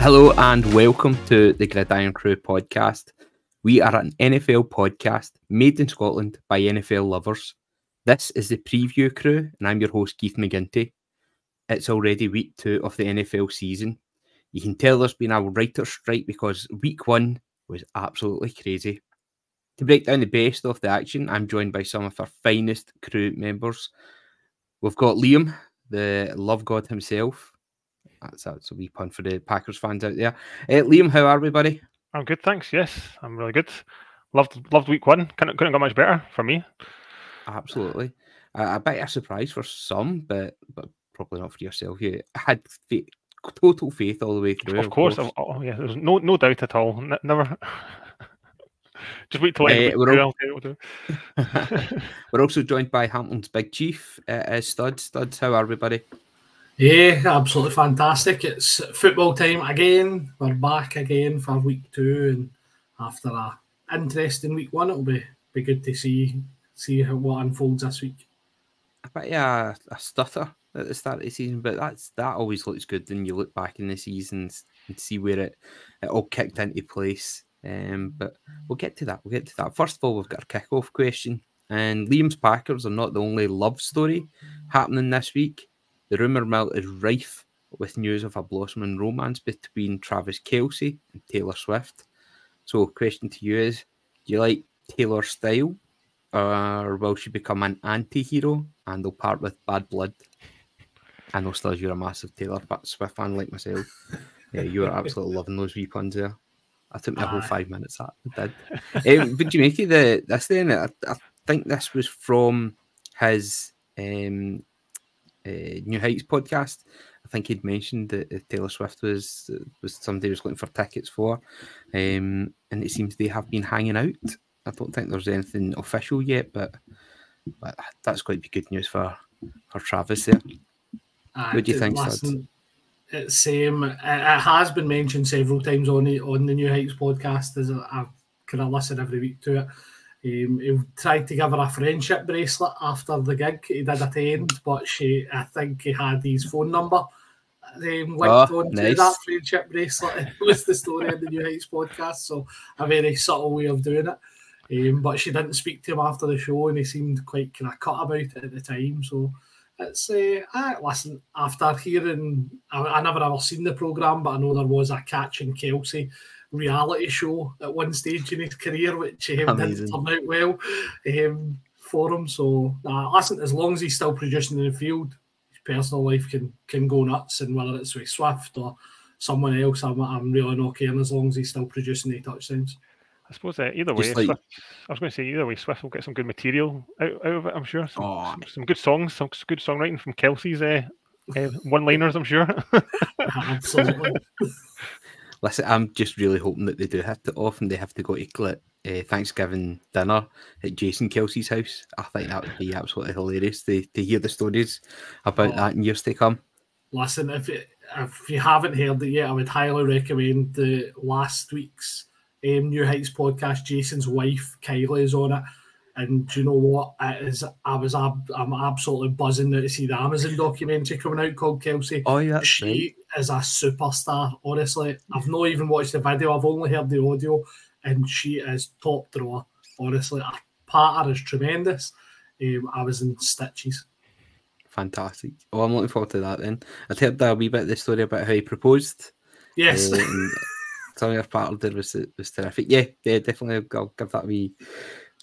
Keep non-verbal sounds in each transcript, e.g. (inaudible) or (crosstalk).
Hello and welcome to the Gridiron Crew podcast. We are an NFL podcast made in Scotland by NFL lovers. This is the preview crew, and I'm your host, Keith McGinty. It's already week two of the NFL season. You can tell there's been a writer's strike because week one was absolutely crazy. To break down the best of the action, I'm joined by some of our finest crew members. We've got Liam, the love god himself. That's, that's a wee pun for the Packers fans out there. Uh, Liam, how are we, buddy? I'm good, thanks. Yes, I'm really good. Loved loved week one. Couldn't couldn't go much better for me. Absolutely. Uh, a bit of a surprise for some, but but probably not for yourself. You had faith, total faith all the way through. Of, of course. course. Oh, yeah, there's no no doubt at all. N- never. (laughs) Just wait till uh, we're, all... (laughs) we're (laughs) also joined by Hampton's big chief, uh, Studs. Studs, how are we, buddy? Yeah, absolutely fantastic. It's football time again. We're back again for week two, and after a interesting week one, it'll be be good to see see how what unfolds this week. I bet yeah, a stutter at the start of the season, but that's that always looks good Then you look back in the seasons and see where it, it all kicked into place. Um, but we'll get to that. We'll get to that. First of all, we've got a kickoff question, and Liam's Packers are not the only love story happening this week. The rumour mill is rife with news of a blossoming romance between Travis Kelce and Taylor Swift. So, question to you is: Do you like Taylor's style, or will she become an anti-hero and they'll part with bad blood? I know, still, you're a massive Taylor Swift fan like myself. Yeah, you are absolutely loving those wee puns there. I took me a whole five minutes. That I did. um, but you make it the this then? I, I think this was from his um, uh, New Heights podcast. I think he'd mentioned that Taylor Swift was was somebody was looking for tickets for, um, and it seems they have been hanging out. I don't think there's anything official yet, but, but that's quite be good news for for Travis there. Uh, what do you think, listen, It's same. It, it, has been mentioned several times on the on the New Heights podcast. As I kind of listen every week to it. Um, he tried to give her a friendship bracelet after the gig. He did attend, but she, I think, he had his phone number um, linked oh, onto nice. that friendship bracelet. (laughs) It was the story of the New Heights podcast, so a very subtle way of doing it. Um, but she didn't speak to him after the show, and he seemed quite kind of cut about it at the time. So it's uh, I, listen after hearing, I, I never ever seen the program, but I know there was a Catching Kelce reality show at one stage in his career, which um, didn't turn out well um, for him. So, uh, listen, as long as he's still producing in the field, his personal life can can go nuts, and whether it's with Swift or someone else, I'm, I'm really not caring as long as he's still producing the touchdowns. I suppose uh, either way, like... Swift, I was going to say either way, Swift will get some good material out, out of it. I'm sure some, oh. some, some, good songs, some good songwriting from Kelce's uh, uh, (laughs) one-liners. I'm sure. (laughs) Absolutely. Listen, I'm just really hoping that they do have to often they have to go to uh, Thanksgiving dinner at Jason Kelce's house. I think that would be (laughs) absolutely hilarious to, to hear the stories about oh. that in years to come. Listen, if it, if you haven't heard it yet, I would highly recommend the last week's um, New Heights podcast. Jason's wife Kylie is on it. And do you know what? It is. I was. I'm absolutely buzzing to see the Amazon documentary coming out called Kelce. Oh yeah, she right. is a superstar. Honestly, I've not even watched the video. I've only heard the audio, and she is top drawer. Honestly, her patter is tremendous. Um, I was in stitches. Fantastic. Oh, I'm looking forward to that. Then I'd heard a wee bit of the story about how he proposed. Yes. Um, some of your part did was was terrific. Yeah, yeah, definitely. I'll give that a wee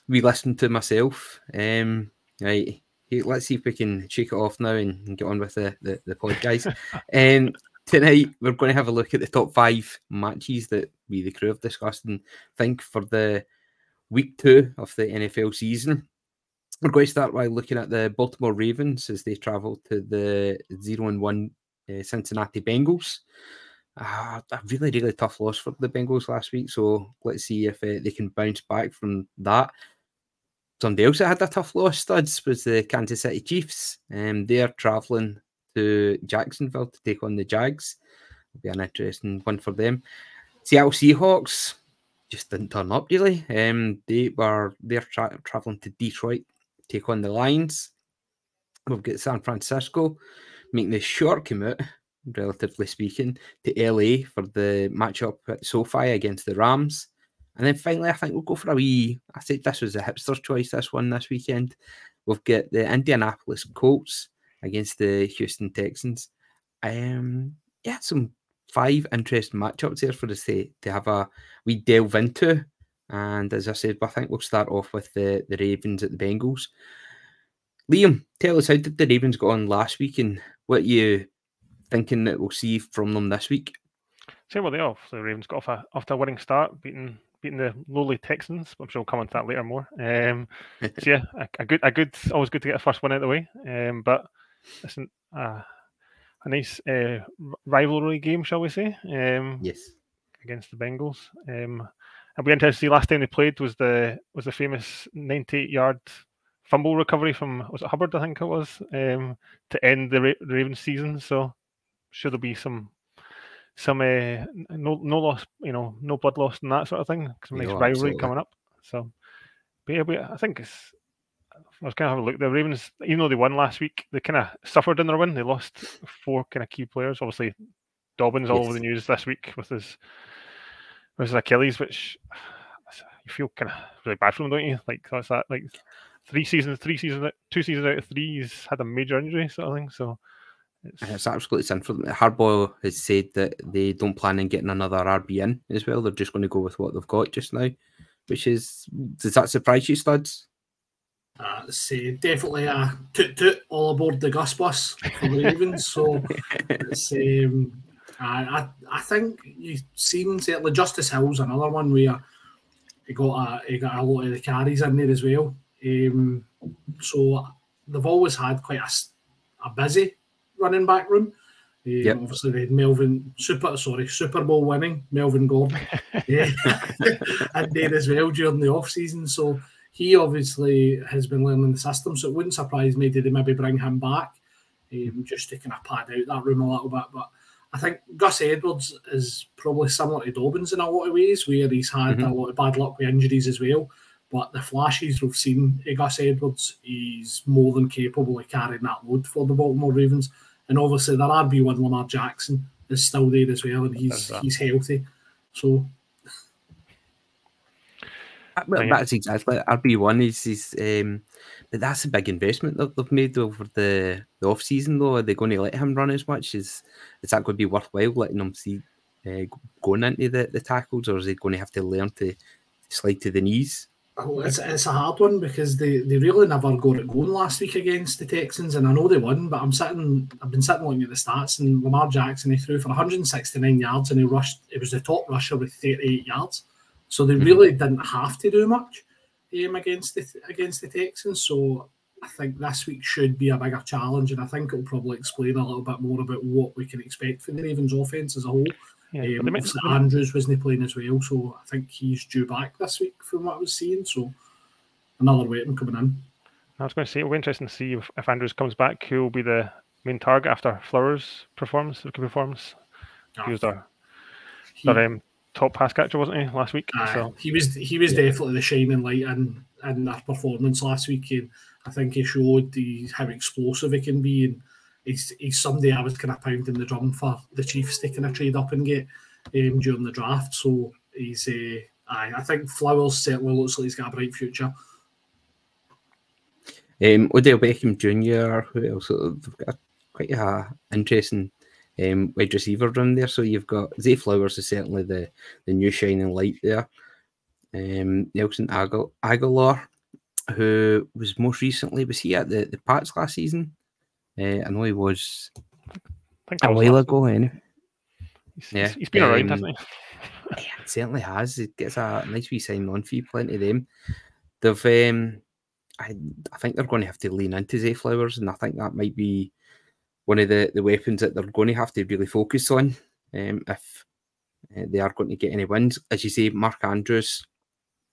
we listened to myself. Um, right, let's see if we can shake it off now and, get on with the, the, the pod, guys. (laughs) um, tonight, we're going to have a look at the top five matches that we, the crew, have discussed and think for the week two of the NFL season. We're going to start by looking at the Baltimore Ravens as they travel to the 0 and 1 uh, Cincinnati Bengals. Uh, a really, really tough loss for the Bengals last week. So let's see if uh, they can bounce back from that somebody else that had a tough loss, studs, was the Kansas City Chiefs. Um, they're travelling to Jacksonville to take on the Jags. It'll be an interesting one for them. Seattle Seahawks just didn't turn up really. Um, they were they're tra- traveling to Detroit, to take on the Lions. We've got San Francisco making the short commute relatively speaking, to LA for the matchup at SoFi against the Rams. And then finally, I think we'll go for a wee. I said this was a hipster choice, this one this weekend. We've got the Indianapolis Colts against the Houston Texans. Um, yeah, some five interesting matchups there for us to, to have a we delve into. And as I said, I think we'll start off with the, the Ravens at the Bengals. Liam, tell us how did the Ravens go on last week and what you thinking that we'll see from them this week? Same with the off. The Ravens got off a to a winning start, beating beating the lowly Texans. I'm sure we'll come on to that later more. Um, (laughs) so yeah, a, a, good, a good, always good to get a first win out of the way. Um, but listen, uh, a nice uh, rivalry game, shall we say? Um, yes, against the Bengals. Um, I'll be interested to see. Last time they played was the was the famous 98 yard fumble recovery from was it Hubbard? I think it was um, to end the, Ra- the Ravens season. So should there be some some uh, no no loss, you know, no blood loss and that sort of thing. Some nice rivalry absolutely. coming up. So, but yeah, we, I think it's. I was kind of having a look. The Ravens, even though they won last week, they kind of suffered in their win. They lost four kind of key players. Obviously, Dobbins yes. all over the news this week with his with his Achilles, which you feel kind of really bad for him, don't you? Like that's that like three seasons, three seasons, two seasons out of three, he's had a major injury sort of thing. So it's, absolutely sinful. Harbaugh has said that they don't plan on getting another RB in as well. They're just going to go with what they've got just now, which is does that surprise you, studs? Uh, say definitely a toot toot all aboard the Gus bus for the Ravens. so (laughs) it's, um, I, I I think you've seen certainly Justice Hill's another one where he got a he got a lot of the carries in there as well. Um, so they've always had quite a, a busy running back room. Um, yep. Obviously, they had Melvin Super, sorry, Super Bowl winning Melvin Gordon, (laughs) yeah, (laughs) and there as well during the off season. So he obviously has been learning the system. So it wouldn't surprise me did they maybe bring him back um, just to kind of pad out that room a little bit. But I think Gus Edwards is probably similar to Dobbins in a lot of ways, where he's had mm-hmm. a lot of bad luck with injuries as well. But the flashes we've seen Gus Edwards, he's more than capable of carrying that load for the Baltimore Ravens. And obviously, their RB one Lamar Jackson is still there as well, and he's he's healthy. So that's exactly RB one is is um, but that's a big investment that they've made over the, the off season though. Are they going to let him run as much? Is is that going to be worthwhile letting him see uh, going into the, the tackles, or is he going to have to learn to slide to the knees? Oh, it's, it's a hard one because they, they really never got it going last week against the Texans, and I know they won, but I'm sitting I've been sitting looking at the stats, and Lamar Jackson he threw for 169 yards, and he rushed. It was the top rusher with 38 yards, so they mm-hmm. really didn't have to do much um, against the against the Texans. So I think this week should be a bigger challenge, and I think it'll probably explain a little bit more about what we can expect from the Ravens' offense as a whole. Yeah, um, obviously Andrews wasn't playing as well, so I think he's due back this week from what I was seeing. So another weapon coming in. I was going to say it'll be interesting to see if, if Andrews comes back, who will be the main target after Flowers' performs, rookie performance. Oh, he was their, he, their um, top pass catcher, wasn't he, last week? Uh, so he was he was yeah. definitely the shining light in in that performance last week, and I think he showed the, how explosive he can be and he's he's somebody I was kind of pounding the drum for the Chiefs to kind of trade up and get um, during the draft. So he's uh, I, I think Flowers certainly looks like he's got a bright future. Um, Odell Beckham Jr. Who else? They've got quite a interesting um, wide receiver room there. So you've got Zay Flowers is certainly the the new shining light there. Um, Nelson Agholor, who was most recently was he at the the Pats last season? Uh, I know he was a while ago, anyway. He's, yeah, he's been um, around, hasn't he? (laughs) yeah, certainly has. He gets a nice wee sign on fee, plenty of them. They've, um, I, I think they're going to have to lean into Zay Flowers, and I think that might be one of the, the weapons that they're going to have to really focus on um, if uh, they are going to get any wins. As you say, Mark Andrews,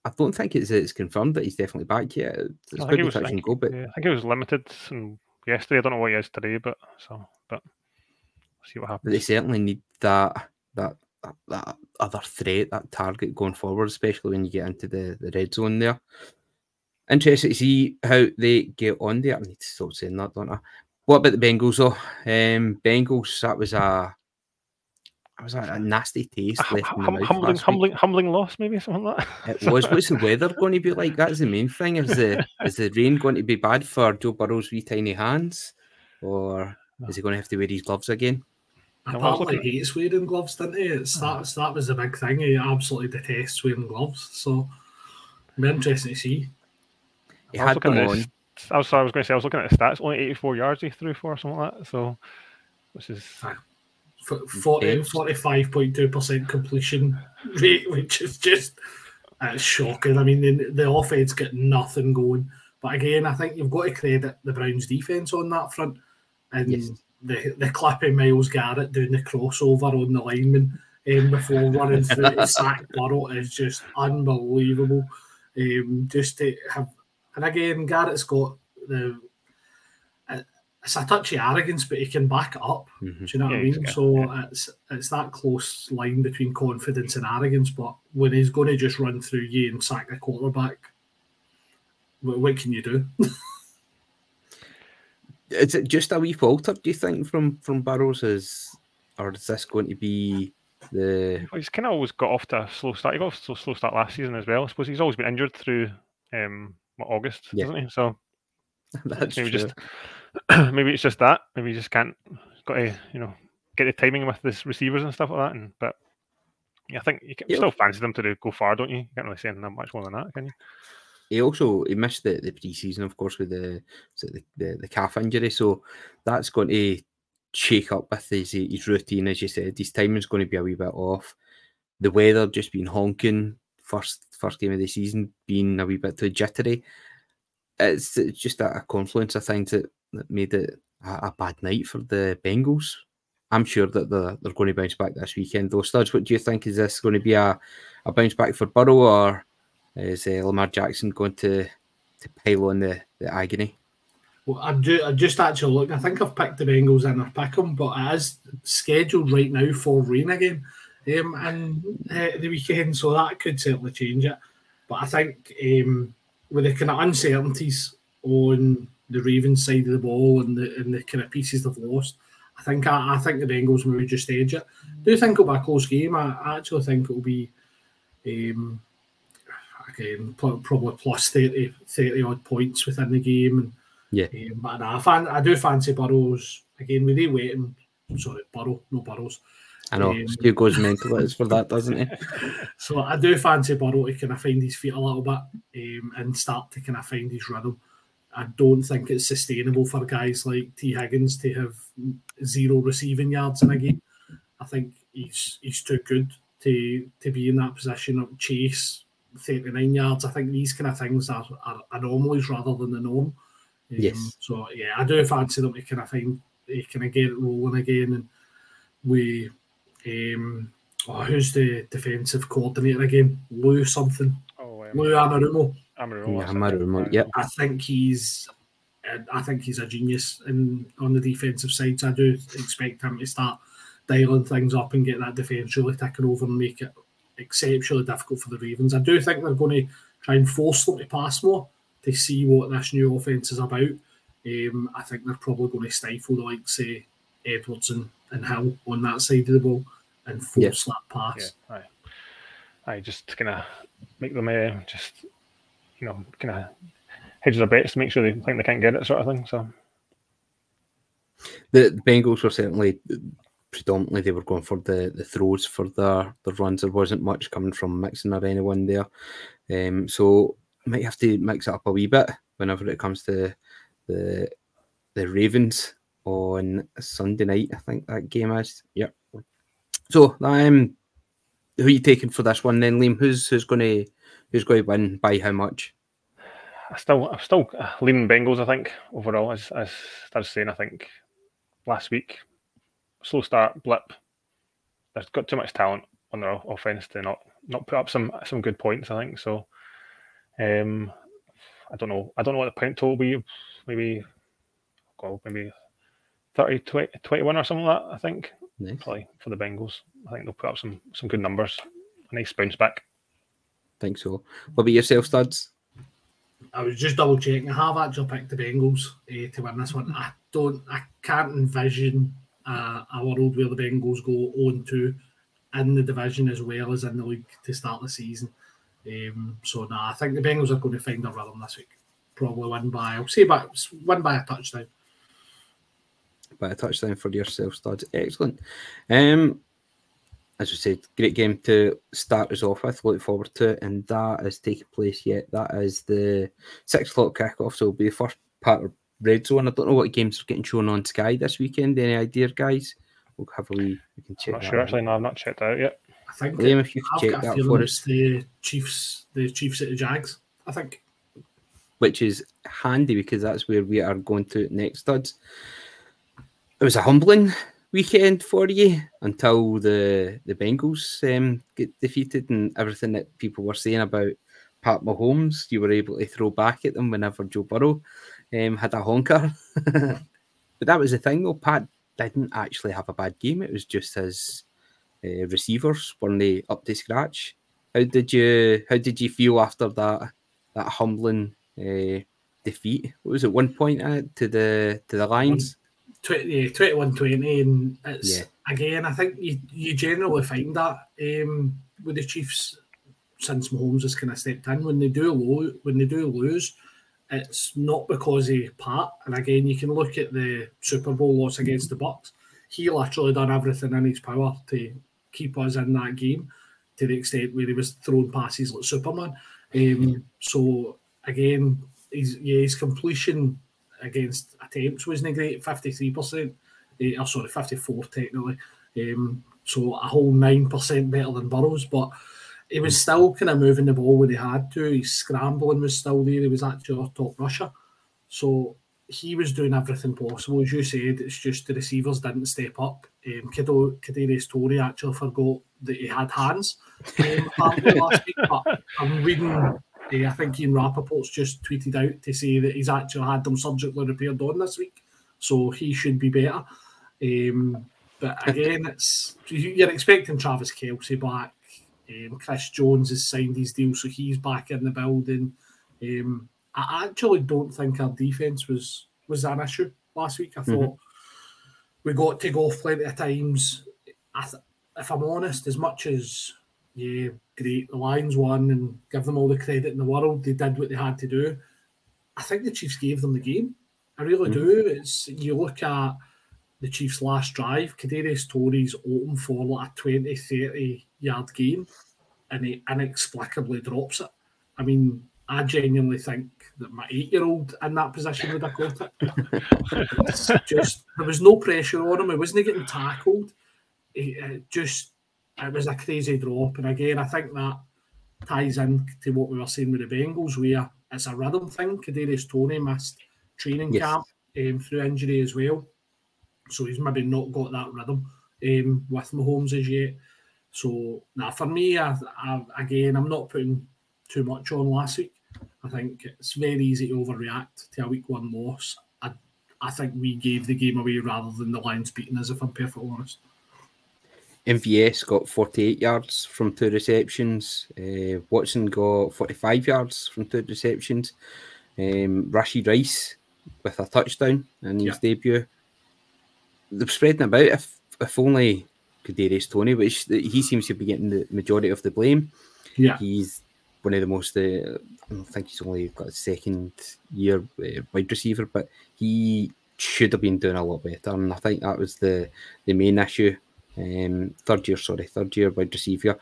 I don't think it's, it's confirmed that he's definitely back yet. It's I think, was, I, think, go, but... yeah, I think it was limited and yesterday. I don't know what he is today, but so but see what happens. They certainly need that that that, other threat, that target going forward, especially when you get into the, the red zone there. Interested to see how they get on there. I need to stop saying that, don't I? What about the Bengals though? Um, Bengals that was a that was a, a nasty taste A left in the mouth humbling, humbling, humbling loss, maybe something like that. It was. What's the weather (laughs) going to be like? That's the main thing. Is the is the rain going to be bad for Joe Burrow's wee tiny hands, or is he going to have to wear his gloves again? I was Apparently looking hates wearing gloves, didn't he? It's that, that was the big thing. He absolutely detests wearing gloves. So, be interesting to see. He I was had looking them at on. his, I was, sorry, I was going to say I was looking at the stats. Only 84 yards he threw for, or something like that. So, which is F- 40, 45.2% completion rate, which is just uh, shocking. I mean, the, the offense got nothing going. But again, I think you've got to credit the Browns' defense on that front. And Yes. the, the clipping Myles Garrett doing the crossover on the lineman um, before running through the (laughs) sack Burrow is just unbelievable. Um, just to have, and again, Garrett's got the. It's a touchy arrogance, but he can back it up. Mhm. Do you know what I Yeah, he's mean? got- So it's it's that close line between confidence and arrogance. But when he's going to just run through you and sack the quarterback, what, what can you do? (laughs) Is it just a wee falter? Do you think from from Burrows is, or is this going to be the? well, he's kind of always got off to a slow start. He got off to a slow start last season as well. I suppose he's always been injured through um, what, August, Yeah. hasn't he? So (laughs) That's maybe true. just (clears throat) maybe it's just that. Maybe he just can't got to you know get the timing with his receivers and stuff like that. And but yeah, I think you can still fancy them to do, go far, don't you? You can't really say anything much more than that, can you? He also he missed the, the pre-season, of course, with the, the the the calf injury. So that's going to shake up with his his routine, as you said. His timing's going to be a wee bit off. The weather just been honking. First first game of the season being a wee bit too jittery. It's, it's just a, a confluence of things that, that made it a, a bad night for the Bengals. I'm sure that they're, they're going to bounce back this weekend. Though, Studs, what do you think? Is this going to be a, a bounce back for Burrow, or is uh, Lamar Jackson going to to pile on the, the agony? Well, I'm, ju- I'm just actually looking. I think I've picked the Bengals and I've or them, but it is scheduled right now for rain again um, and uh, the weekend, so that could certainly change it. But I think um, with the kind of uncertainties on the Ravens side of the ball and the and the kind of pieces they've lost, I think I, I think the Bengals will just edge it. do you think it'll be a close game. I, I actually think it'll be um, again probably plus 30, 30 odd points within the game. And, Yeah. um, but I, fan, I do fancy Burrows again with the waiting. Sorry, Burrow, no Burrows. I know Um, Stu goes mental for that, doesn't he? (laughs) So I do fancy Burrow to kind of find his feet a little bit um, and start to kind of find his rhythm. I don't think it's sustainable for guys like Tee Higgins to have zero receiving yards in a game. I think he's he's too good to to be in that position of Chase 39 yards. I think these kind of things are, are anomalies rather than the norm. Um, Yes. So yeah, I do fancy them to kind of find they kind of get it rolling again and we um oh, who's the defensive coordinator again? Lou something. Oh, um, Lou Anarumo. Amarillo, Yeah, that's it, Amarillo, right. yep. I think he's I think he's a genius in on the defensive side. So I do expect him to start dialing things up and get that defence really ticking over and make it exceptionally difficult for the Ravens. I do think they're going to try and force them to pass more to see what this new offense is about. Um, I think they're probably going to stifle the like say Edwards and, and Hill on that side of the ball and force that pass. Yeah, aye. Aye, just going to make them uh, just, you know, kind of hedge their bets to make sure they think they can't get it, sort of thing. So, The Bengals were certainly predominantly they were going for the, the throws for their, their runs. There wasn't much coming from Mixon or anyone there. Um, so might have to mix it up a wee bit whenever it comes to the the Ravens on Sunday night. I think that game is. Yep. So um, who are you taking for this one then, Liam? Who's who's going to who's going to win by how much? I still, I'm still uh, leaning Bengals. I think overall, as as I was saying, I think last week, slow start, blip. They've got too much talent on their offense to not not put up some some good points. I think so. Um, I don't know. I don't know what the point total will be. Maybe, go maybe 30, 20, 21 or something like that. I think Nice. probably for the Bengals. I think they'll put up some some good numbers. A nice bounce back. Think so. What about yourself, studs? I was just double checking. I have actually picked the Bengals uh, to win this one. I don't. I can't envision uh, a world where the Bengals go on to in the division as well as in the league to start the season. Um, so nah, I think the Bengals are going to find a rhythm this week. Probably win by I'll say by win by a touchdown. By a touchdown for yourself, studs. Excellent. Um, as we said, great game to start us off with. Look forward to it, and that is taking place yet. That is the six o'clock kickoff, so it'll be the first part of Red Zone. I don't know what games are getting shown on Sky this weekend. Any idea, guys? We'll have a wee. We can check. I'm not sure. out. Actually, no, I've not checked out yet. I think Liam, if you I've could check got that for it's us, the Chiefs, the Chiefs at the Jags. I think. which is handy because that's where we are going to next, studs. It was a humbling weekend for you until the the Bengals um, get defeated and everything that people were saying about Pat Mahomes. You were able to throw back at them whenever Joe Burrow um, had a honker. (laughs) but that was the thing, though. Pat didn't actually have a bad game. It was just his uh, receivers weren't they up to scratch. How did you How did you feel after that that humbling uh, defeat? What was it? One point uh, to the to the Lions. 20, yeah, 21 20. And it's Yeah. again, I think you, you generally find that um, with the Chiefs since Mahomes has kind of stepped in. When they do lo- when they do lose, it's not because of Pat. And again, you can look at the Super Bowl loss against the Bucs. He literally done everything in his power to keep us in that game to the extent where he was throwing passes like Superman. Um, so again, his yeah, his completion against attempts wasn't great, fifty three percent. Oh, sorry, fifty four technically. Um, so a whole nine percent better than Burrows, but he was still kind of moving the ball when he had to. His scrambling was still there. He was actually our top rusher, so he was doing everything possible. As you said, it's just the receivers didn't step up. Um, Kido Kadarius Toney actually forgot that he had hands um, last week, but I'm reading. I think Ian Rapoport's just tweeted out to say that he's actually had them surgically repaired on this week, so he should be better. Um, but (laughs) again, it's you're expecting Travis Kelce back. Um, Chris Jones has signed his deal, so he's back in the building. Um, I actually don't think our defense was was an issue last week. I thought we got to go off plenty of times. I th- if I'm honest, as much as yeah, great, the Lions won and give them all the credit in the world, they did what they had to do. I think the Chiefs gave them the game. I really mm-hmm. do. It's you look at the Chiefs' last drive, Kadarius Toney's open for like a 20, 30 yard game, and he inexplicably drops it. I mean, I genuinely think that my eight year old in that position would have caught it. (laughs) Just there was no pressure on him. He wasn't getting tackled. He, it just it was a crazy drop. And again, I think that ties in to what we were saying with the Bengals, where it's a rhythm thing. Kadarius Toney missed training Yes. camp um, through injury as well, so he's maybe not got that rhythm um, with Mahomes as yet. So now for me, I, I, again, I'm not putting too much on last week. I think it's very easy to overreact to a week one loss. I, I think we gave the game away rather than the Lions beating us, if I'm perfectly honest. MVS got 48 yards from two receptions. Uh, Watson got 45 yards from two receptions. Um, Rashee Rice with a touchdown in his debut. They're spreading about. If if only Kadarius Toney, which he seems to be getting the majority of the blame. Yeah. He's one of the most. Uh, I don't think he's only got a second year uh, wide receiver, but he should have been doing a lot better. And I think that was the the main issue. Um, third year, sorry, third year wide receiver.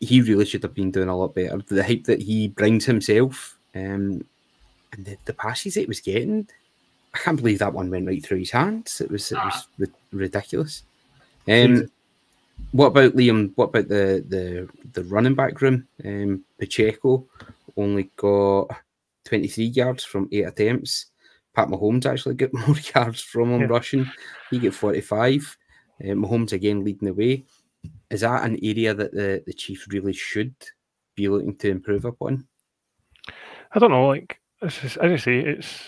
He really should have been doing a lot better. The hype that he brings himself, um, and the, the passes it was getting, I can't believe that one went right through his hands. It was it was ri- ridiculous. Um, what about Liam? What about the the the running back room? Um, Pacheco only got 23 yards from eight attempts. Pat Mahomes actually got (laughs) more yards from him Yeah. rushing. He got 45. Uh, Mahomes again leading the way. Is that an area that the, the Chiefs really should be looking to improve upon? I don't know. Like just, as I say, it's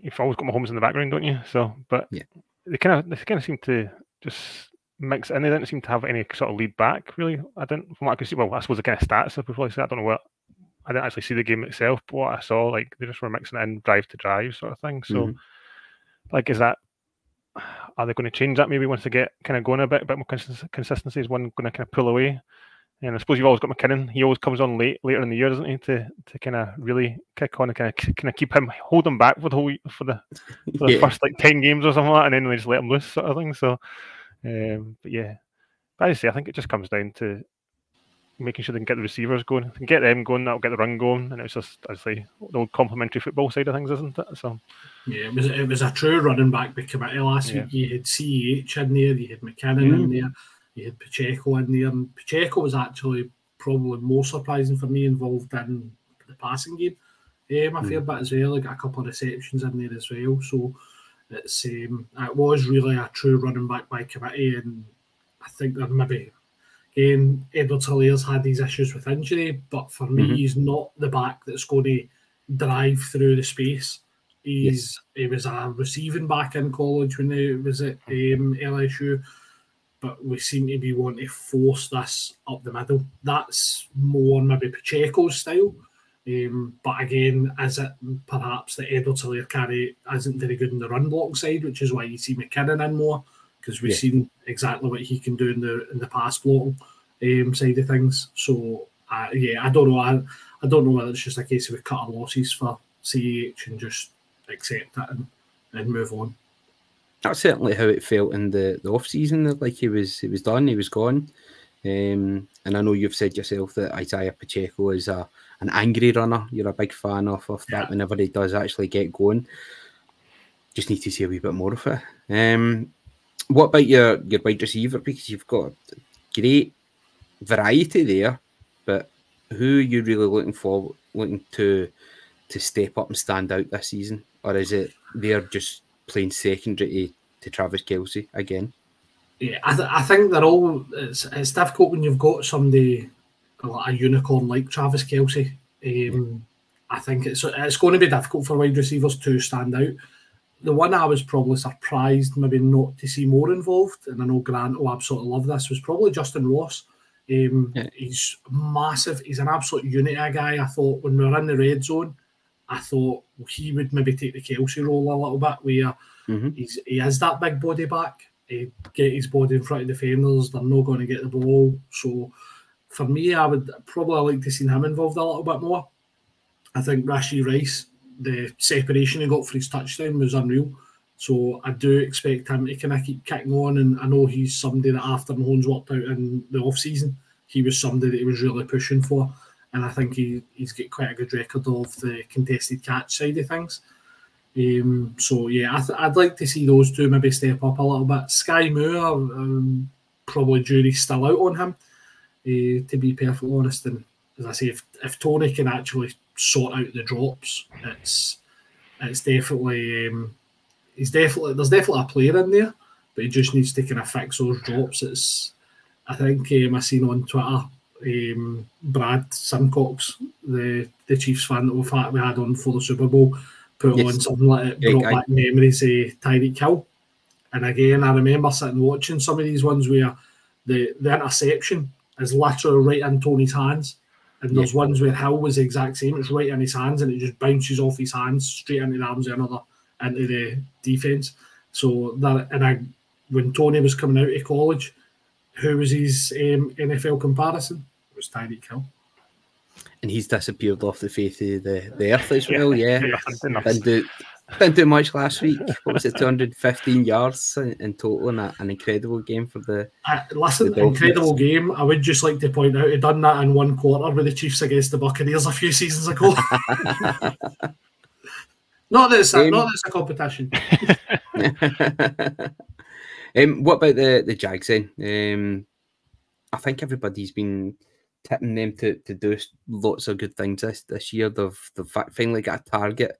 you've always got Mahomes in the background, don't you? So, but Yeah. they kind of they kind of seem to just mix and They didn't seem to have any sort of lead back. Really, I didn't. From what I could see, well, I suppose the kind of stats I probably say. I don't know what. I didn't actually see the game itself, but what I saw, like they just were mixing it in drive to drive sort of thing. So, Mhm. like is that are they going to change that maybe once they get kind of going a bit, a bit more consistency? Is one going to kind of pull away? And I suppose you've always got McKinnon. He always comes on late, later in the year, doesn't he, to, to kind of really kick on and kind of kind of keep him, hold him back for the whole for the, for the (laughs) yeah. first like ten games or something like that, and then they just let him loose, sort of thing. So, um, but yeah, but I say I think it just comes down to making sure they can get the receivers going, they can get them going, that'll get the run going, and it's just I say the old complementary football side of things, isn't it? So yeah, it was it was a true running back by committee last yeah. week. You had CEH in there, you had McKinnon mm. in there you had Pacheco in there, and Pacheco was actually probably more surprising for me involved in the passing game. Um, I feel mm. bit as well. I got a couple of receptions in there as well. So it's um, it was really a true running back by committee, and I think that maybe again Edwards Helaire's had these issues with injury, but for me, mm-hmm. he's not the back that's going to drive through the space. He's yes. he was a receiving back in college when he was at um, LSU but we seem to be wanting to force this up the middle. That's more maybe Pacheco's style. Um, but again, is it perhaps that Edwards Helaire carry isn't very good in the run block side, which is why you see McKinnon in more because we've yeah. seen exactly what he can do in the in the pass block um, side of things. So uh, yeah, I don't know. I, I don't know whether it's just a case of we cut our losses for CEH and just accept that and, and move on that's certainly how it felt in the, the off season. Like he was he was done, he was gone. Um, and I know you've said yourself that Isaiah Pacheco is a an angry runner. You're a big fan of, of that. Yeah. Whenever he does actually get going, just need to see a wee bit more of it. Um, what about your your wide receiver? Because you've got great variety there, but who are you really looking for looking to to step up and stand out this season, or is it they're just playing secondary to, to Travis Kelce again. Yeah, I, th- I think they're all. It's, it's difficult when you've got somebody like a unicorn like Travis Kelce. Um, I think it's it's going to be difficult for wide receivers to stand out. The one I was probably surprised, maybe not to see more involved, and I know Grant will absolutely love this, was probably Justyn Ross. Um, yeah. He's massive. He's an absolute unity guy. I thought when we were in the red zone, I thought well, he would maybe take the Kelce role a little bit, where mm-hmm. he's he has that big body back. He get his body in front of defenders. They're not going to get the ball. So for me, I would probably like to see him involved a little bit more. I think Rashee Rice, the separation he got for his touchdown was unreal. So I do expect him to kind of keep kicking on. And I know he's somebody that after Mahomes worked out in the off season, he was somebody that he was really pushing for and I think he, he's got quite a good record of the contested catch side of things. Um, so yeah, I I'd like to see those two maybe step up a little bit. Skyy Moore, um, probably jury's still out on him, uh, to be perfectly honest. And as I say, if, if Toney can actually sort out the drops, it's it's definitely um, he's definitely there's definitely a player in there, but he just needs to kind of fix those drops. It's I think um, I seen on Twitter um, Brad Simcox, the the Chiefs fan that we've had, we had on for the Super Bowl, put yes. on something like it, brought back memories of Tyreek Hill. And again, I remember sitting watching some of these ones where the, the interception is literally right in Toney's hands. And there's yeah. ones where Hill was the exact same. It's right in his hands and it just bounces off his hands straight into the arms of another into the defence. So that and I when Toney was coming out of college, who was his um, NFL comparison? It was Tyreek Hill. And he's disappeared off the face of the, the earth as well, yeah. (laughs) yeah. Didn't, do, didn't do much last week. What was it, 215 yards in, total and an incredible game for the. Uh, listen, the incredible game. I would just like to point out he done that in one quarter with the Chiefs against the Buccaneers a few seasons ago. (laughs) not that it's a, not that it's a competition. (laughs) Um, what about the the Jags then? Um, I think everybody's been tipping them to, to do lots of good things this, this year. They've they've finally got a target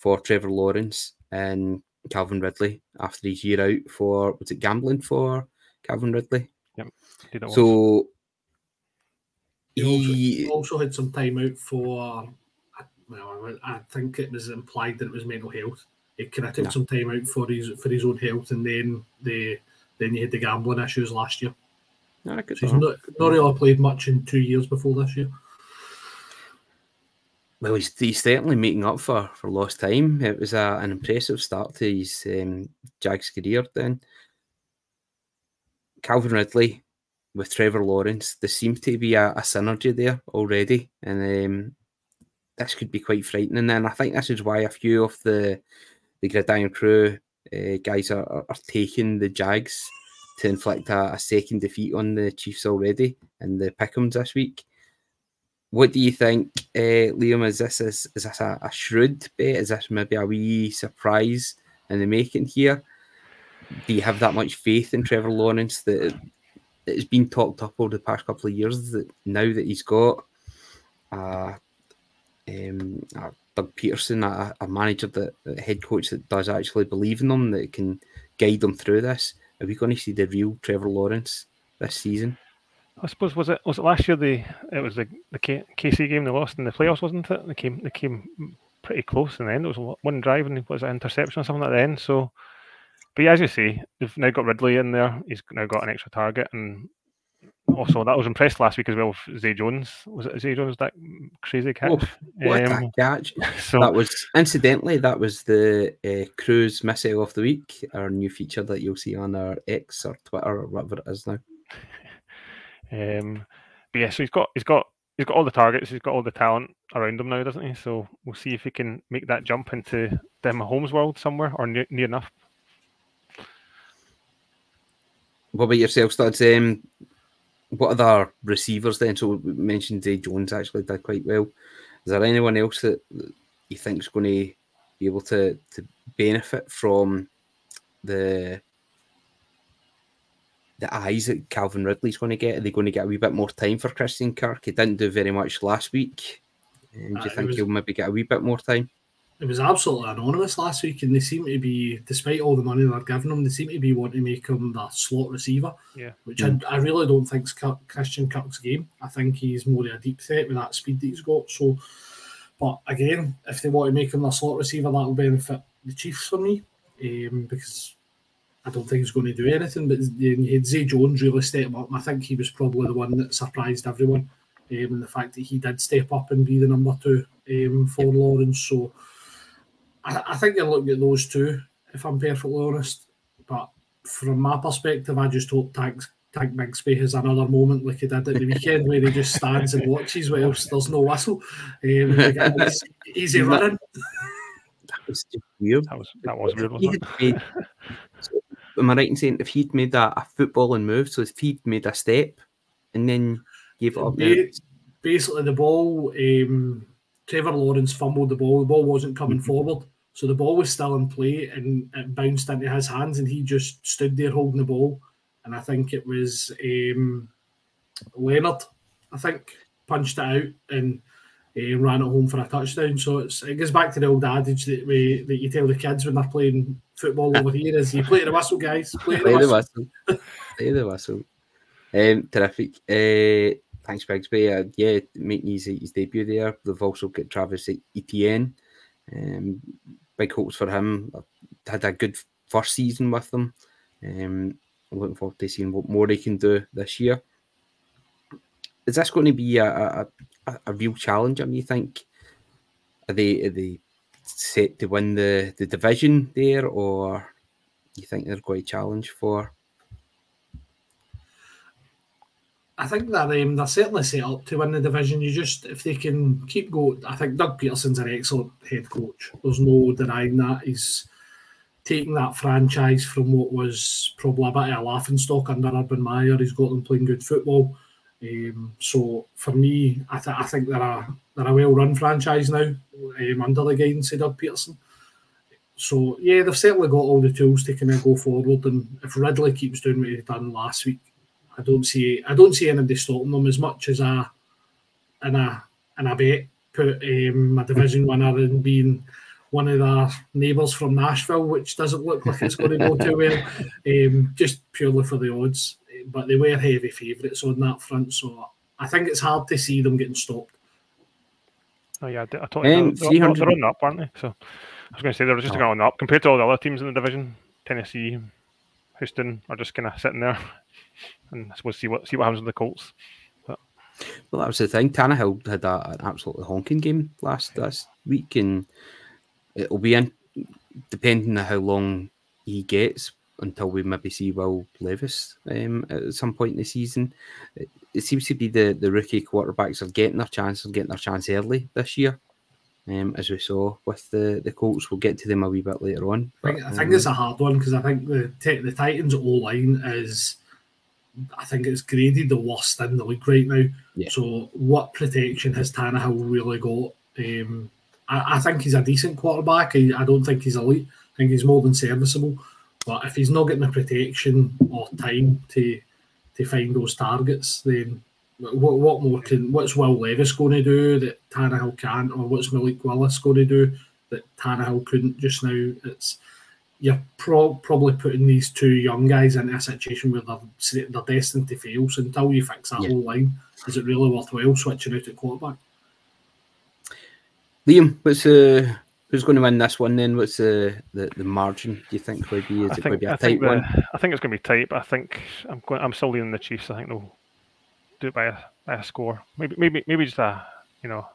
for Trevor Lawrence and Calvin Ridley after his year out for was it gambling for Calvin Ridley? Yep. So he, he also, had some time out for well, I think it was implied that it was mental health he kind of took yeah. some time out for his for his own health, and then the then he had the gambling issues last year. Yeah, so he's not, not really played much in two years before this year. Well, he's, he's certainly making up for, for lost time. It was a, an impressive start to his um, Jags career then. Calvin Ridley with Trevor Lawrence, there seems to be a, a synergy there already. And um, this could be quite frightening. And I think this is why a few of the, the Gridiron Crew uh, guys are, are, taking the Jags to inflict a, a, second defeat on the Chiefs already in the Pickums this week. What do you think, uh, Liam? Is this is, is this a, a shrewd bet? Is this maybe a wee surprise in the making here? Do you have that much faith in Trevor Lawrence that it has been talked up over the past couple of years that now that he's got uh, um, a Doug Pederson, a, a manager that a head coach that does actually believe in them, that can guide them through this, are we going to see the real Trevor Lawrence this season? I suppose was it was it last year the it was the the K, KC game they lost in the playoffs, wasn't it? They came they came pretty close in the end. It was one drive and it was an interception or something at the end. So, but yeah, as you say, they've now got Ridley in there. He's now got an extra target, and also that was impressed last week as well with Zay Jones. Was it Zay Jones that crazy catch? Oh, what um, a catch! (laughs) So that was incidentally that was the uh, Cruise missile of the week, our new feature that you'll see on our X or Twitter or whatever it is now. Um, but yeah, so he's got he's got he's got all the targets, he's got all the talent around him now, doesn't he? So we'll see if he can make that jump into the Mahomes world somewhere or near, near enough. What about yourself, Studs? Um, what other receivers then? So we mentioned Zay Jones actually did quite well. Is there anyone else that you think is going to be able to to benefit from the the eyes that Calvin Ridley's going to get? Are they going to get a wee bit more time for Christian Kirk? He didn't do very much last week. Um, do you uh, think was, he'll maybe get a wee bit more time? It was absolutely anonymous last week, and they seem to be, despite all the money they're giving him, they seem to be wanting to make him the slot receiver. Yeah. Which mm. I, I really don't think is Christian Kirk's game. I think he's more of a deep threat with that speed that he's got. So, but again, if they want to make him the slot receiver, that will benefit the Chiefs for me, um, because I don't think he's going to do anything. But you had Zay Jones really step up. I think he was probably the one that surprised everyone. Um, and the fact that he did step up and be the number two um, for Lawrence. So I, I think you're looking at those two, if I'm perfectly honest. But from my perspective, I just hope Tank, Tank Bigsby has another moment like he did at the weekend where he just stands and watches whilst (laughs) there's no whistle. Um, easy running. That was weird. That was, that was weird, (laughs) am I right in saying if he'd made a, a footballing move, so if he'd made a step and then gave it up? Basically, the ball, um, Trevor Lawrence fumbled the ball. The ball wasn't coming mm-hmm. forward, so the ball was still in play and it bounced into his hands, and he just stood there holding the ball. And I think it was um, Leonard, I think, punched it out and uh, ran it home for a touchdown. So it's, it goes back to the old adage that we that you tell the kids when they're playing football over here is you play the whistle, guys. Play the play whistle. The whistle. play the whistle. Um, terrific. Uh, thanks, Bigsby. Uh, yeah, making his, his debut there. They've also got Travis Etienne. Um, big hopes for him. Had a good first season with them. Um, I'm looking forward to seeing what more he can do this year. Is this going to be a, a, a, a real challenge? I mean, you think are they are they set to win the, the division there, or you think they're going to challenge for? I think that um, they're certainly set up to win the division. You just if they can keep going, I think Doug Pederson's an excellent head coach. There's no denying that. He's taking that franchise from what was probably a bit of a laughing stock under Urban Meyer. He's got them playing good football. Um, so for me, I, th- I think they're a they're a well run franchise now um, under the guidance of Doug Pederson. So yeah, they've certainly got all the tools to kind of go forward. And if Ridley keeps doing what he done last week, I don't see I don't see anybody stopping them as much as a in a in a bet put um, a division (laughs) winner in being one of the neighbours from Nashville, which doesn't look like it's going to go too well, (laughs) um, just purely for the odds but they were heavy favourites on that front. So I think it's hard to see them getting stopped. Oh yeah, I totally. Um, they're, they're, they're on up, aren't they? So I was going to say they're just oh. on up compared to all the other teams in the division. Tennessee, Houston are just kind of sitting there, (laughs) and I suppose see what see what happens with the Colts. But... Well, that was the thing. Tannehill had a, an absolutely honking game last last week, and it'll be in depending on how long he gets until we maybe see Will Levis um, at some point in the season. It, it, seems to be the, the rookie quarterbacks are getting their chance and getting their chance early this year. Um, as we saw with the, the Colts, we'll get to them a wee bit later on. I think, I think um, it's a hard one because I think the the Titans' O line is, I think it's graded the worst in the league right now. Yeah. So, what protection has Tannehill really got? Um, I, I, think he's a decent quarterback. I, I don't think he's elite. I think he's more than serviceable. But if he's not getting the protection or time to to find those targets, then what what more can what's Will Levis going to do that Tannehill can't, or what's Malik Willis going to do that Tannehill couldn't just now? It's you're pro- probably putting these two young guys in a situation where they're they're destined to fail. So until you fix that yeah. whole line, is it really worthwhile switching out at quarterback? Liam, what's uh, who's going to win this one then? What's the, the, the margin? Do you think would be? Is I it think, going to be a I tight the, one? I think it's going to be tight, but I think I'm going. I'm still leaning the Chiefs. I think they'll do it by a, by a score. Maybe maybe maybe just a you know.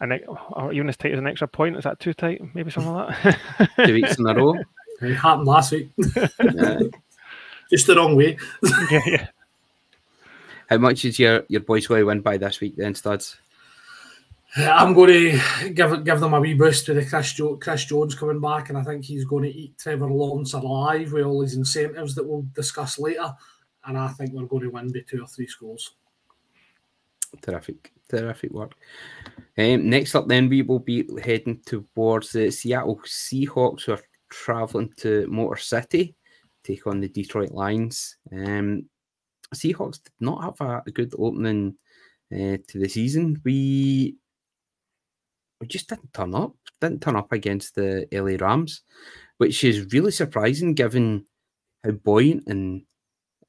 An, or even as tight as an extra point, is that too tight? Maybe something like that. (laughs) Two weeks in a row. (laughs) It happened last week. (laughs) yeah. Just the wrong way. yeah, yeah. How much is your, your boys going to win by this week then, studs? I'm going to give give them a wee boost with the Chris, jo- Chris Jones coming back, and I think he's going to eat Trevor Lawrence alive with all his incentives that we'll discuss later. And I think we're going to win by two or three scores. Terrific, terrific work. Um, next up, then we will be heading towards the Seattle Seahawks, who are traveling to Motor City, take on the Detroit Lions. Um, Seahawks did not have a, a good opening uh, to the season. We we just didn't turn up. Didn't turn up against the LA Rams, which is really surprising given how buoyant and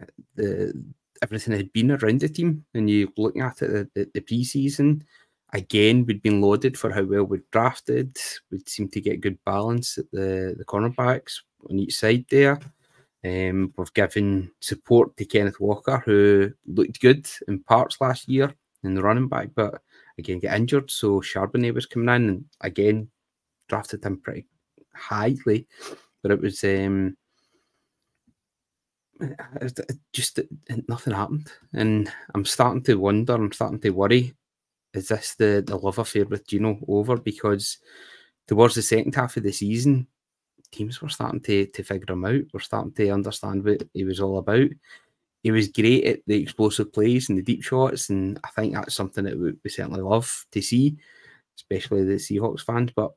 uh, the everything had been around the team. And you looking at it the, the, preseason, again we'd been loaded for how well we'd drafted. We'd seem to get good balance at the the cornerbacks on each side there. Um, we've given support to Kenneth Walker, who looked good in parts last year in the running back, but again get injured. So Charbonnet was coming in and again drafted him pretty highly, but it was um it just nothing happened, and I'm starting to wonder. I'm starting to worry. Is this the the love affair with Geno over? Because towards the second half of the season, teams were starting to to figure him out. We're starting to understand what he was all about he was great at the explosive plays and the deep shots, and I think that's something that we, certainly love to see, especially the Seahawks fans. But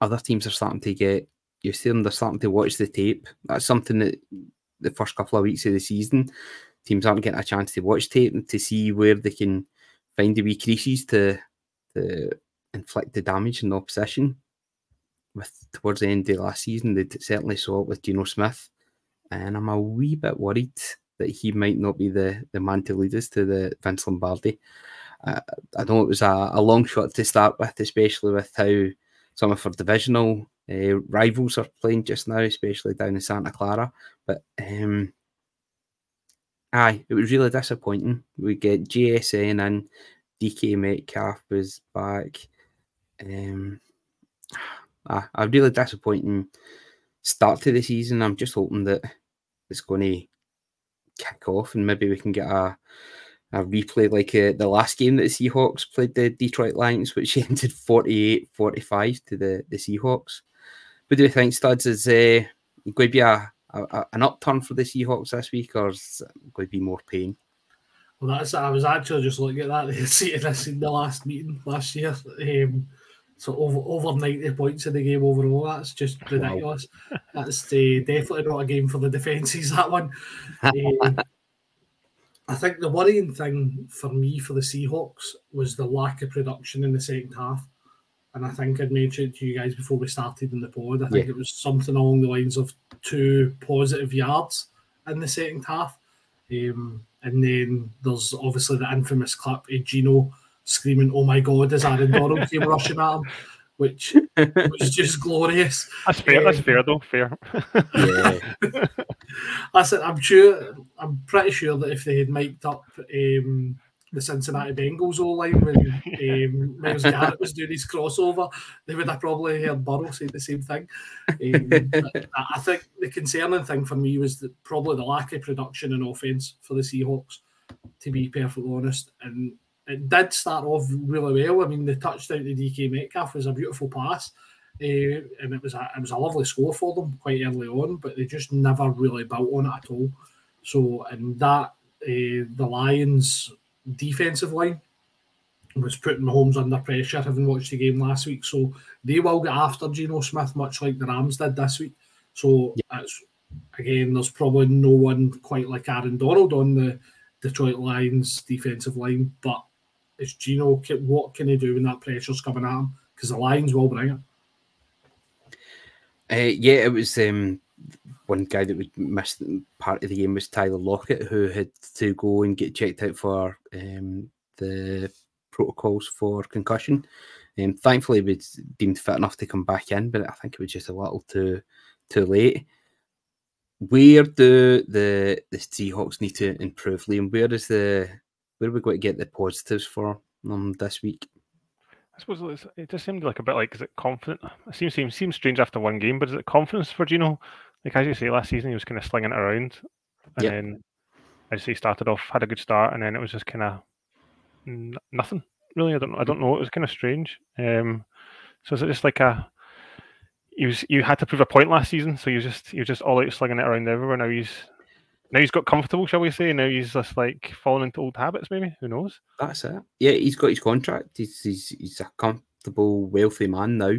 other teams are starting to get used to them. They're starting to watch the tape. That's something that the first couple of weeks of the season, teams aren't getting a chance to watch tape and to see where they can find the wee creases to to inflict the damage in the opposition. With towards the end of last season, they certainly saw it with Geno Smith and I'm a wee bit worried that he might not be the, the man to lead us to the Vince Lombardi. Uh, I know it was a, a, long shot to start with, especially with how some of our divisional uh, rivals are playing just now, especially down in Santa Clara. But um, aye, it was really disappointing. We get JSN and DK Metcalf was back. Um, (sighs) ah, a really disappointing start to the season. I'm just hoping that it's going to kick off and maybe we can get a a replay like uh, the last game that the Seahawks played the Detroit Lions, which (laughs) ended 48 45 to the, the Seahawks. What do you think, Studs? Is uh, going to be a, a, an upturn for the Seahawks this week or is going to be more pain? Well, that's I was actually just looking at that. (laughs) They see this in the last meeting last year. Um, so over over ninety points in the game overall. That's just ridiculous. Wow. That's uh, definitely not a game for the defences. (laughs) That one. um, I think the worrying thing for me for the Seahawks was the lack of production in the second half. And I think I'd mentioned to you guys before we started in the pod. I think yeah. it was something along the lines of two positive yards in the second half. Um, and then there's obviously the infamous clip of Geno screaming, "Oh my God!" as Aaron Donald came rushing at him, which was (laughs) just glorious. That's fair. Um, that's fair, though. Fair. yeah. I said, I'm sure. I'm pretty sure that if they had mic'd up um, the Cincinnati Bengals all line when um, Myles Garrett was doing his crossover, they would have probably heard Burrow say the same thing. Um, I think the concerning thing for me was that probably the lack of production and offense for the Seahawks, to be perfectly honest. And it did start off really well. I mean, the touchdown to DK Metcalf was a beautiful pass. Uh, and it was a it was a lovely score for them quite early on, but they just never really built on it at all. So, and that uh, the Lions defensive line was putting Mahomes under pressure, having watched the game last week. So they will get after Geno Smith, much like the Rams did this week. So yeah. it's again, there's probably no one quite like Aaron Donald on the Detroit Lions defensive line, but it's Geno. What can he do when that pressure's coming at him? Because the Lions will bring it. Uh, yeah, it was um, one guy that would miss part of the game was Tyler Lockett, who had to go and get checked out for um, the protocols for concussion. Um, thankfully, was deemed fit enough to come back in, but I think it was just a little too too late. Where do the the Seahawks need to improve, Liam? Where is the where are we going to get the positives for them this week? I suppose it just seemed like a bit like is it confident? It seems seems seems strange after one game, but is it confidence for Geno? Like as you say, last season he was kind of slinging it around, and yep. then as he started off had a good start, and then it was just kind of n- nothing really. I don't I don't know. It was kind of strange. Um, so is it just like a he was you had to prove a point last season, so you just you just all out slinging it around everywhere. Now he's now he's got comfortable, shall we say? Now he's just like falling into old habits, maybe. Who knows? That's it. Yeah, he's got his contract. He's he's, he's a comfortable, wealthy man now.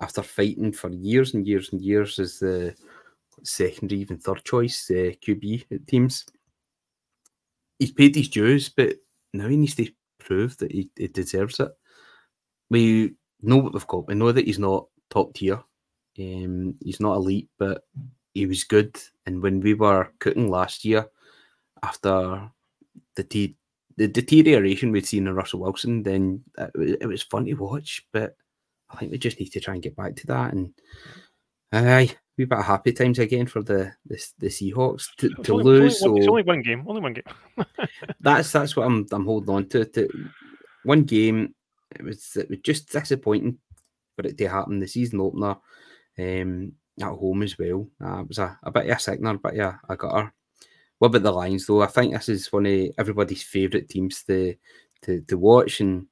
After fighting for years and years and years as the secondary, even third choice uh, QB teams. He's paid his dues, but now he needs to prove that he, he deserves it. We know what we've got. We know that he's not top tier. Um, he's not elite, but he was good. And when we were cooking last year, after the the deterioration we'd seen in Russell Wilson, then it, was fun to watch. But I think we just need to try and get back to that. And aye, we bit of happy times again for the the, the Seahawks to, to only, lose. It's only, so it's only one game. Only one game. (laughs) that's that's what I'm I'm holding on to. To one game, it was it was just disappointing for it to happen. The season opener, um, at home as well. Uh, it was a, a bit of a sickener, but yeah, I got her. What about the Lions though? I think this is one of everybody's favourite teams to to to watch and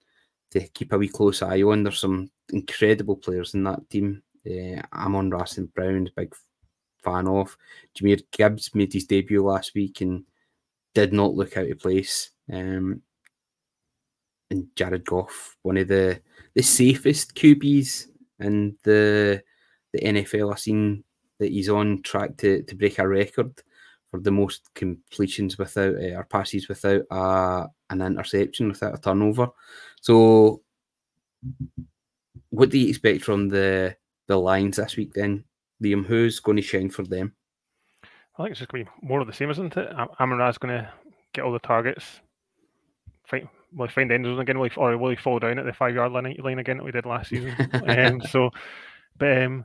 to keep a wee close eye on. There's some incredible players in that team. Uh, Amon-Ra St. Brown, big fan of. Jahmyr Gibbs made his debut last week and did not look out of place. Um, and Jared Goff, one of the the safest QBs in the the NFL. I've seen that he's on track to, to break a record for the most completions without uh, or passes without uh, an interception, without a turnover. So, what do you expect from the the Lions this week then, Liam? Who's going to shine for them? I think it's just going to be more of the same, isn't it? Amon Ra's going to get all the targets. Find, will he find end zone again? Will he, or will he fall down at the five yard line, line again that we did last season? (laughs) um, so, but um,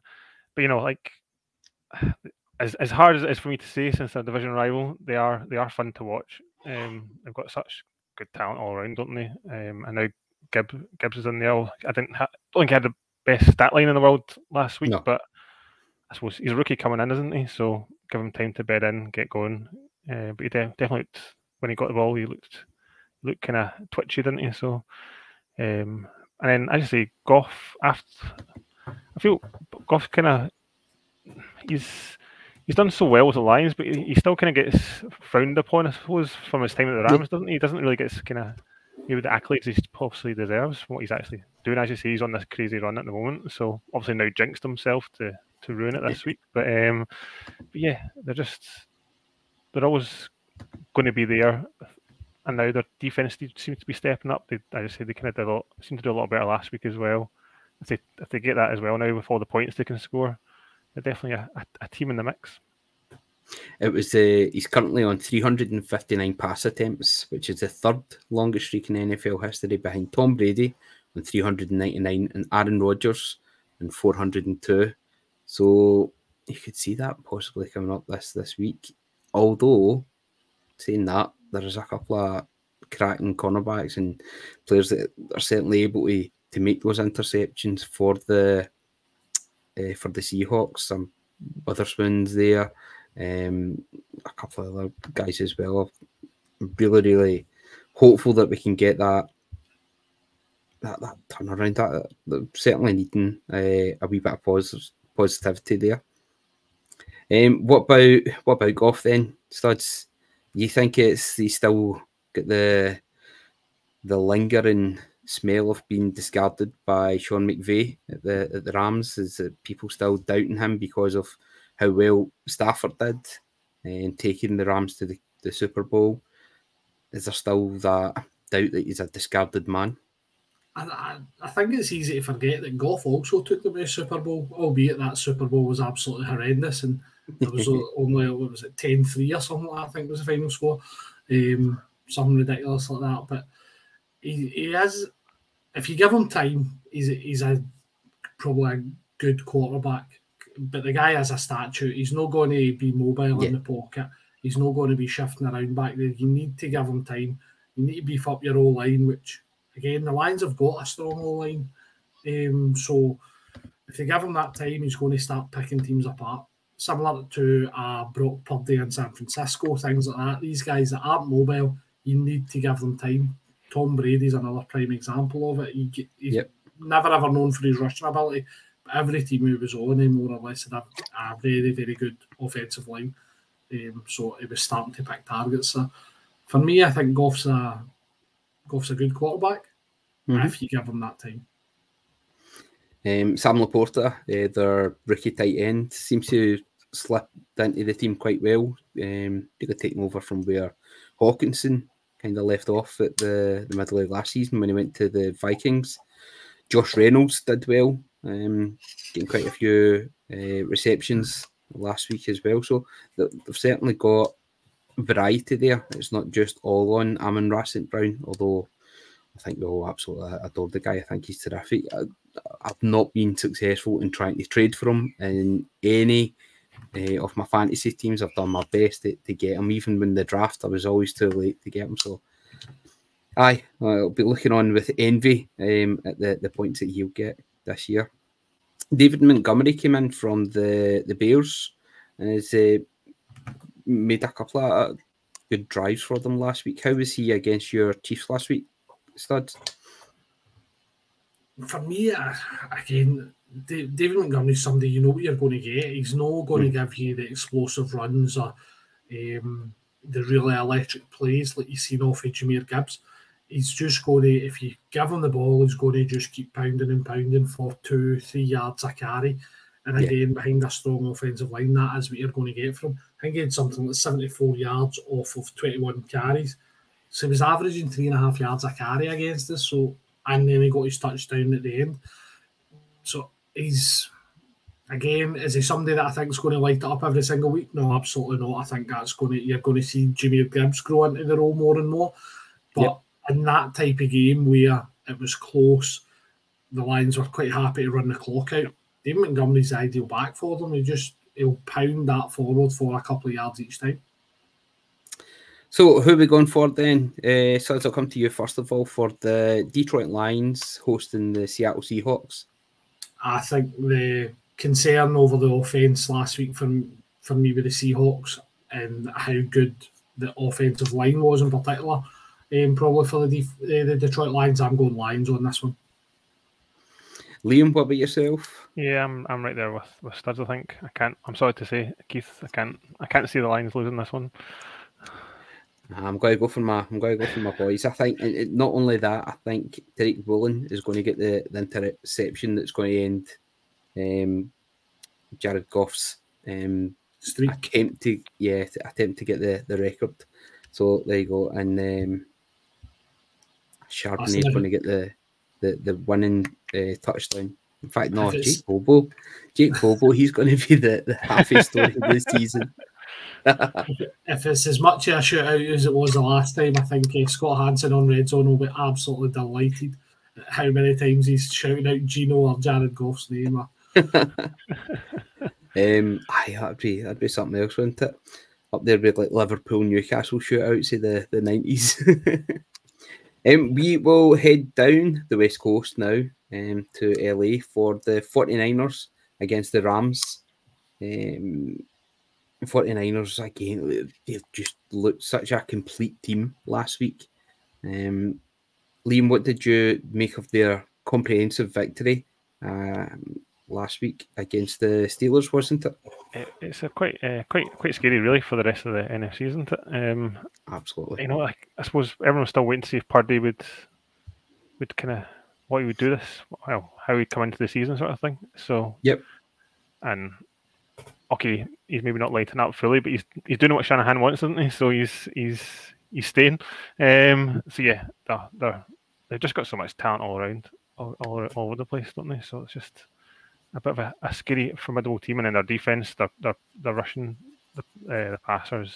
but you know, like as as hard as it is for me to say, since they're division rival, they are they are fun to watch. Um, they've got such good talent all around, don't they? Um, and now Gibbs Gibbs is in there. I didn't ha- don't think he had the best stat line in the world last week, no. but I suppose he's a rookie coming in, isn't he? So give him time to bed in, get going. Uh, but he de- definitely looked, when he got the ball, he looked looked kind of twitchy, didn't he? So, um, and then I just say Goff after. I feel Goff kind of he's he's done so well with the Lions, but he, he still kind of gets frowned upon, I suppose, from his time at the Rams, doesn't he? He doesn't really get kind of maybe the accolades he possibly deserves from what he's actually doing. As you say, he's on this crazy run at the moment, so obviously now jinxed himself to to ruin it this week. But um, but yeah, they're just they're always going to be there, and now their defense seems to be stepping up. They, I just say they kind of did a lot, seem to do a lot better last week as well. If they if they get that as well now with all the points they can score, they're definitely a, a, a team in the mix. It was uh, he's currently on 359 pass attempts, which is the third longest streak in NFL history behind Tom Brady on 399 and Aaron Rodgers on 402. So you could see that possibly coming up this this week. Although saying that, there's a couple of cracking cornerbacks and players that are certainly able to, to make those interceptions for the uh, for the Seahawks. Some Witherspoon's there, um, a couple of other guys as well. really, really hopeful that we can get that that, that turnaround. That, that certainly needing uh, a wee bit of positivity there. Um, what about what about Goff then, Studs? You think it's he still got the the lingering smell of being discarded by Sean McVay at the at the Rams? Is that people still doubting him because of how well Stafford did and taking the Rams to the, the Super Bowl? Is there still that doubt that he's a discarded man? I, I, think it's easy to forget that Goff also took them to the Super Bowl, albeit that Super Bowl was absolutely horrendous and there was (laughs) only what was it 10-3 or something like that, I think was the final score. Um, something ridiculous like that. But he, he is if you give him time, he's he's a probably a good quarterback. But the guy has a statue. He's not going to be mobile yeah. in the pocket. He's not going to be shifting around back there. You need to give him time. You need to beef up your O line, which again the Lions have got a strong O line. Um, so if you give him that time, he's going to start picking teams apart. Similar to uh, Brock Purdy in San Francisco, things like that. These guys that aren't mobile, you need to give them time. Tom Brady's another prime example of it. He, he's yep. never ever known for his rushing ability, but every team he was on, he more or less had a, a very, very good offensive line. Um, so he was starting to pick targets. So for me, I think Goff's a Goff's a good quarterback mm-hmm. if you give him that time. Um, Sam LaPorta, uh, their rookie tight end, seems to slip into the team quite well. Um, really taking over from where Hockenson kind of left off at the, the middle of last season when he went to the Vikings. Josh Reynolds did well, um, getting quite a few uh, receptions last week as well. So they've certainly got variety there. It's not just all on Amon-Ra St. Brown, although I think we all absolutely adore the guy. I think he's terrific. I, have not been successful in trying to trade for him in any uh, of my fantasy teams. I've done my best to, to, get him. Even when the draft, I was always too late to get him. So, aye, I'll be looking on with envy um, at the, the points that he'll get this year. David Montgomery came in from the, the Bears and has uh, made a couple of good drives for them last week. How was he against your Chiefs last week, Studs? For me, again, David Montgomery's somebody you know what you're going to get. He's not going mm. to give you the explosive runs or um, the really electric plays like you've seen off of Jahmyr Gibbs. He's just going to, if you give him the ball, he's going to just keep pounding and pounding for two, three yards a carry. And again, yeah. behind a strong offensive line, that is what you're going to get from. I think he had something like 74 yards off of 21 carries. So he was averaging three and a half yards a carry against us. So and then he got his touchdown at the end. So he's again, is he somebody that I think is going to light it up every single week? No, absolutely not. I think that's going to you're going to see Jimmy Gibbs grow into the role more and more. But yep. in that type of game where it was close, the Lions were quite happy to run the clock out. David Montgomery's the ideal back for them. He just he'll pound that forward for a couple of yards each time. So who are we going for then? Uh, so I'll come to you first of all for the Detroit Lions hosting the Seattle Seahawks. I think the concern over the offense last week for for me with the Seahawks and how good the offensive line was in particular, um, probably for the uh, the Detroit Lions. I'm going Lions on this one. Liam, what about yourself? Yeah, I'm I'm right there with, with Studs. I think I can't. I'm sorry to say, Keith, I can't I can't see the Lions losing this one. I'm going to go for my I'm going to go for my boys. I think not only that, I think Tariq Woolen is going to get the, the interception that's going to end um, Jared Goff's um, Streak. attempt to yeah to attempt to get the, the record. So there you go, and um, Charbonnet is going to get the the the winning uh, touchdown. In fact, no, Jake Bobo, Jake Bobo, he's going to be the the happy story of the (laughs) season if it's as much a shootout as it was the last time, I think uh, Scott Hanson on Red Zone will be absolutely delighted at how many times he's shouting out Geno or Jared Goff's name. (laughs) um, aye, that'd be that'd be something else, wouldn't it? up there with like Liverpool Newcastle shootouts of the the nineties. (laughs) um, we will head down the west coast now um, to LA for the 49ers against the Rams. Um, 49ers again, they just looked such a complete team last week. Um, Liam, what did you make of their comprehensive victory um, last week against the Steelers? Wasn't it? it it's a quite uh, quite quite scary, really, for the rest of the NFC, isn't it? Um, Absolutely. You know, like, I suppose everyone's still waiting to see if Purdy would would kind of what he would do this, well, how he'd come into the season, sort of thing. So, yep. And okay, he's maybe not lighting up fully, but he's he's doing what Shanahan wants, isn't he? So he's he's he's staying. Um, so yeah, they're, they're they've just got so much talent all around, all, all, all over the place, don't they? So it's just a bit of a, a scary, formidable team, and in their defense, they're they're, they're rushing the uh, the passers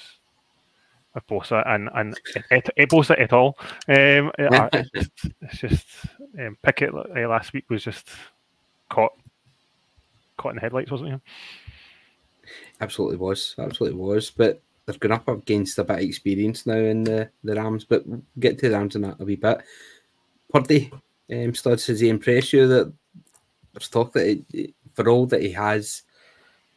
with Bosa and and et, et, Bosa et al. Um, it, (laughs) it's, it's just um, Pickett uh, last week was just caught caught in the headlights, wasn't he? Absolutely was, absolutely was. But they're going up against a bit of experience now in the, the Rams. But we'll get to the Rams in that a wee bit. Purdy, um, Studs, has he impressed you that there's talk that it, for all that he has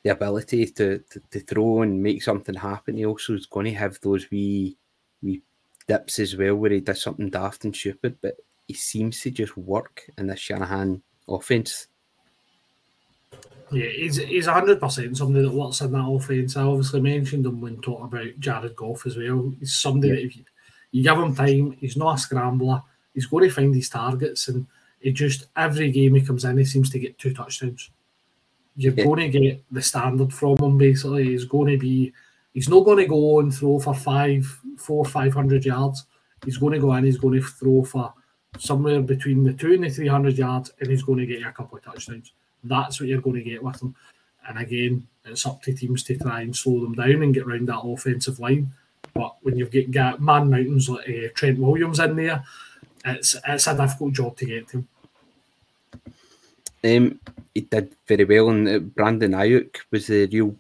the ability to, to, to, throw and make something happen, he also is going to have those wee wee dips as well where he does something daft and stupid, but he seems to just work in the Shanahan offense. Yeah, he's he's hundred percent somebody that works in that offense. I obviously mentioned him when talking about Jared Goff as well. He's somebody yeah. that if you, you give him time, he's not a scrambler. He's going to find his targets, and he just every game he comes in, he seems to get two touchdowns. You're yeah. going to get the standard from him. Basically, he's going to be. He's not going to go and throw for five, four, five hundred yards. He's going to go in. He's going to throw for somewhere between the two and the three hundred yards, and he's going to get you a couple of touchdowns. That's what you're going to get with them. And again, it's up to teams to try and slow them down and get around that offensive line. But when you've got man mountains like uh, Trent Williams in there, it's it's a difficult job to get to. Um, he did very well, and uh, Brandon Aiyuk was the real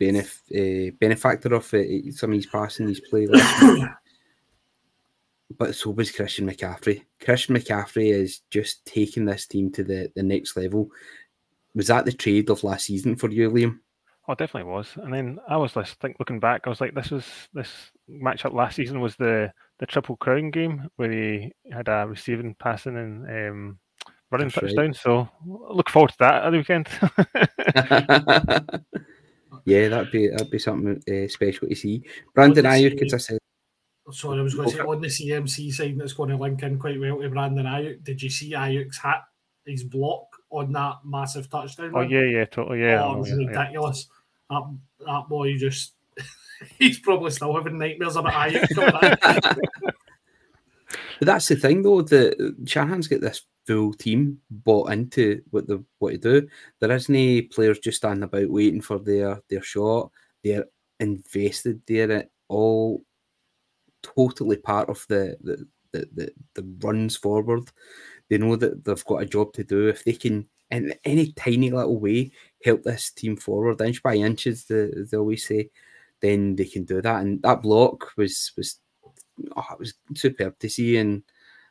benef- uh, benefactor of it. some of his passing, his play. (coughs) but so was Christian McCaffrey. Christian McCaffrey is just taking this team to the, the next level was that the trade of last season for you, Liam? Oh, definitely was. And then I was just think looking back, I was like, this was this matchup last season was the the triple crown game where he had a receiving, passing, and um, running That's touchdown. Right. So look forward to that at the weekend. (laughs) yeah, that'd be that'd be something uh, special to see. Brandon Aiyuk, as I said. Sorry, I was going to say on the CMC side that's going to link in quite well to Brandon Aiyuk. Did you see Aiyuk's hat, his block on that massive touchdown. Oh yeah, yeah, totally, yeah. Oh, it was oh, yeah, ridiculous. Yeah. That that boy just (laughs) he's probably still having nightmares about Aiyuk. (laughs) (laughs) but that's the thing, though. The Shanahan's got this full team bought into what the what to do. There isn't any players just standing about waiting for their their shot. They're invested. They're all totally part of the the the, the, the runs forward. They know that they've got a job to do. If they can, in any tiny little way, help this team forward inch by inches, the, they always say, then they can do that. And that block was was oh, it was superb to see. And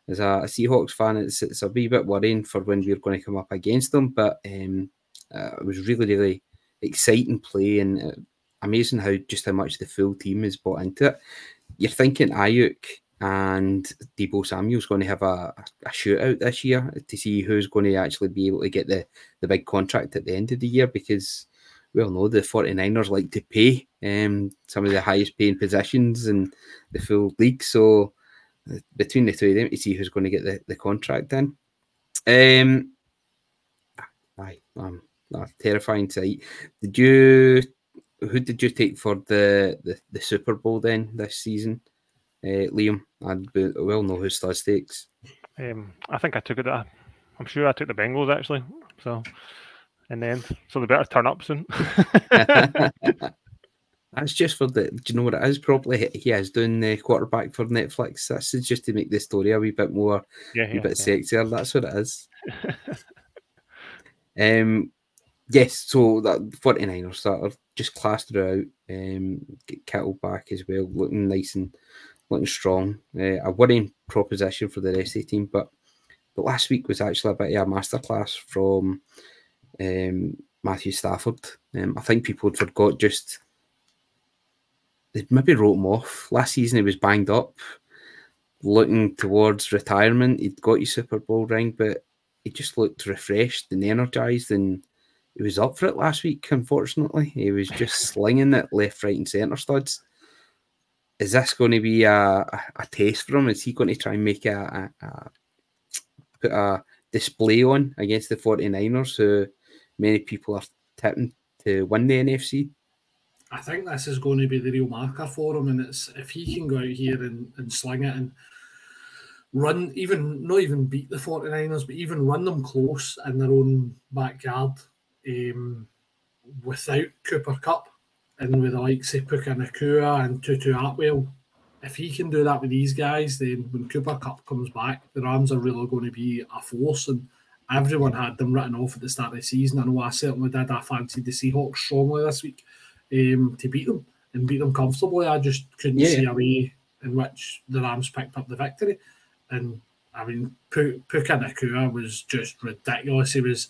as a, a Seahawks fan, it's, it's a wee bit worrying for when we're going to come up against them. But um, uh, it was really, really exciting play and uh, amazing how just how much the full team is bought into it. You're thinking Aiyuk and Deebo Samuel's going to have a, a shootout this year to see who's going to actually be able to get the, the big contract at the end of the year because we all know the 49ers like to pay um, some of the highest paying positions in the full league. So uh, between the two of them to see who's going to get the, the contract in. Um, aye, um, terrifying sight. Did you who did you take for the, the, the Super Bowl then this season? Uh, Liam. I well know who Stud takes. Um, I think I took it. Uh, I'm sure I took the Bengals actually. So in the end, so they better turn up soon. (laughs) (laughs) That's just for the. Do you know what it is? Probably he is doing the quarterback for Netflix. That's just to make the story a wee bit more, yeah, a bit yeah. sexier. That's what it is. (laughs) um, yes, so that 49ers that are just classed throughout. Um, get Kittle back as well, looking nice and looking strong. Uh, a worrying proposition for the rest of the team, but but last week was actually a bit of a masterclass from um, Matthew Stafford. Um, I think people had forgot just they maybe wrote him off. Last season he was banged up, looking towards retirement. He'd got his Super Bowl ring, but he just looked refreshed and energized and he was up for it last week, unfortunately. He was just (laughs) slinging it left, right, and centre studs. Is this going to be a, a, taste for him? Is he going to try and make a, a, a put a display on against the 49ers, who many people are tipping to win the NFC? I think this is going to be the real marker for him, and it's if he can go out here and, and sling it and run, even not even beat the 49ers, but even run them close in their own backyard um, without Cooper Kupp and with the likes of Puka Nacua and Tutu Atwell. If he can do that with these guys, then when Cooper Kupp comes back, the Rams are really going to be a force. And everyone had them written off at the start of the season. I know I certainly did. I fancied the Seahawks strongly this week um, to beat them and beat them comfortably. I just couldn't yeah. see a way in which the Rams picked up the victory. And I mean, Puka Nacua was just ridiculous. He was,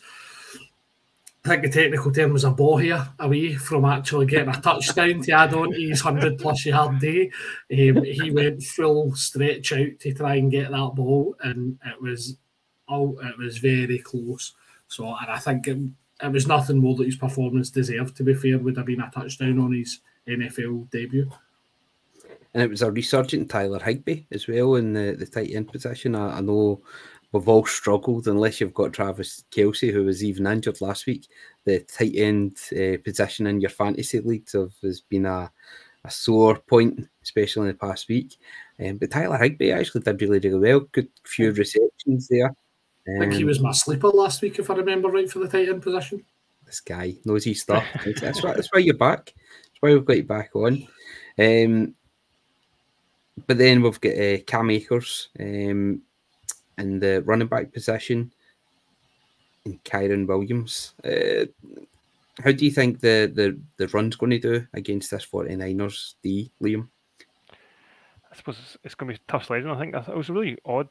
I think the technical term was a ball here away from actually getting a touchdown to add on to his 100 plus yard day. Um, he went full stretch out to try and get that ball, and it was oh, it was very close. So, and I think it, it was nothing more that his performance deserved. To be fair, would have been a touchdown on his NFL debut. And it was a resurgent Tyler Higbee as well in the, the tight end position. I, I know we've all struggled unless you've got Travis Kelce, who was even injured last week. The tight end uh, position in your fantasy leagues have, has been a, a sore point, especially in the past week. Um, but Tyler Higbee actually did really, really well. Good few receptions there. I think he was my sleeper last week, if I remember right, for the tight end position. This guy knows his stuff. (laughs) that's, why, that's why you're back. That's why we've got you back on. Um, but then we've got uh, Cam Akers um, in the running back position in Kyren Williams. Uh, how do you think the, the, the run's going to do against this 49ers D, Liam? I suppose it's going to be tough sledding. I think it was really odd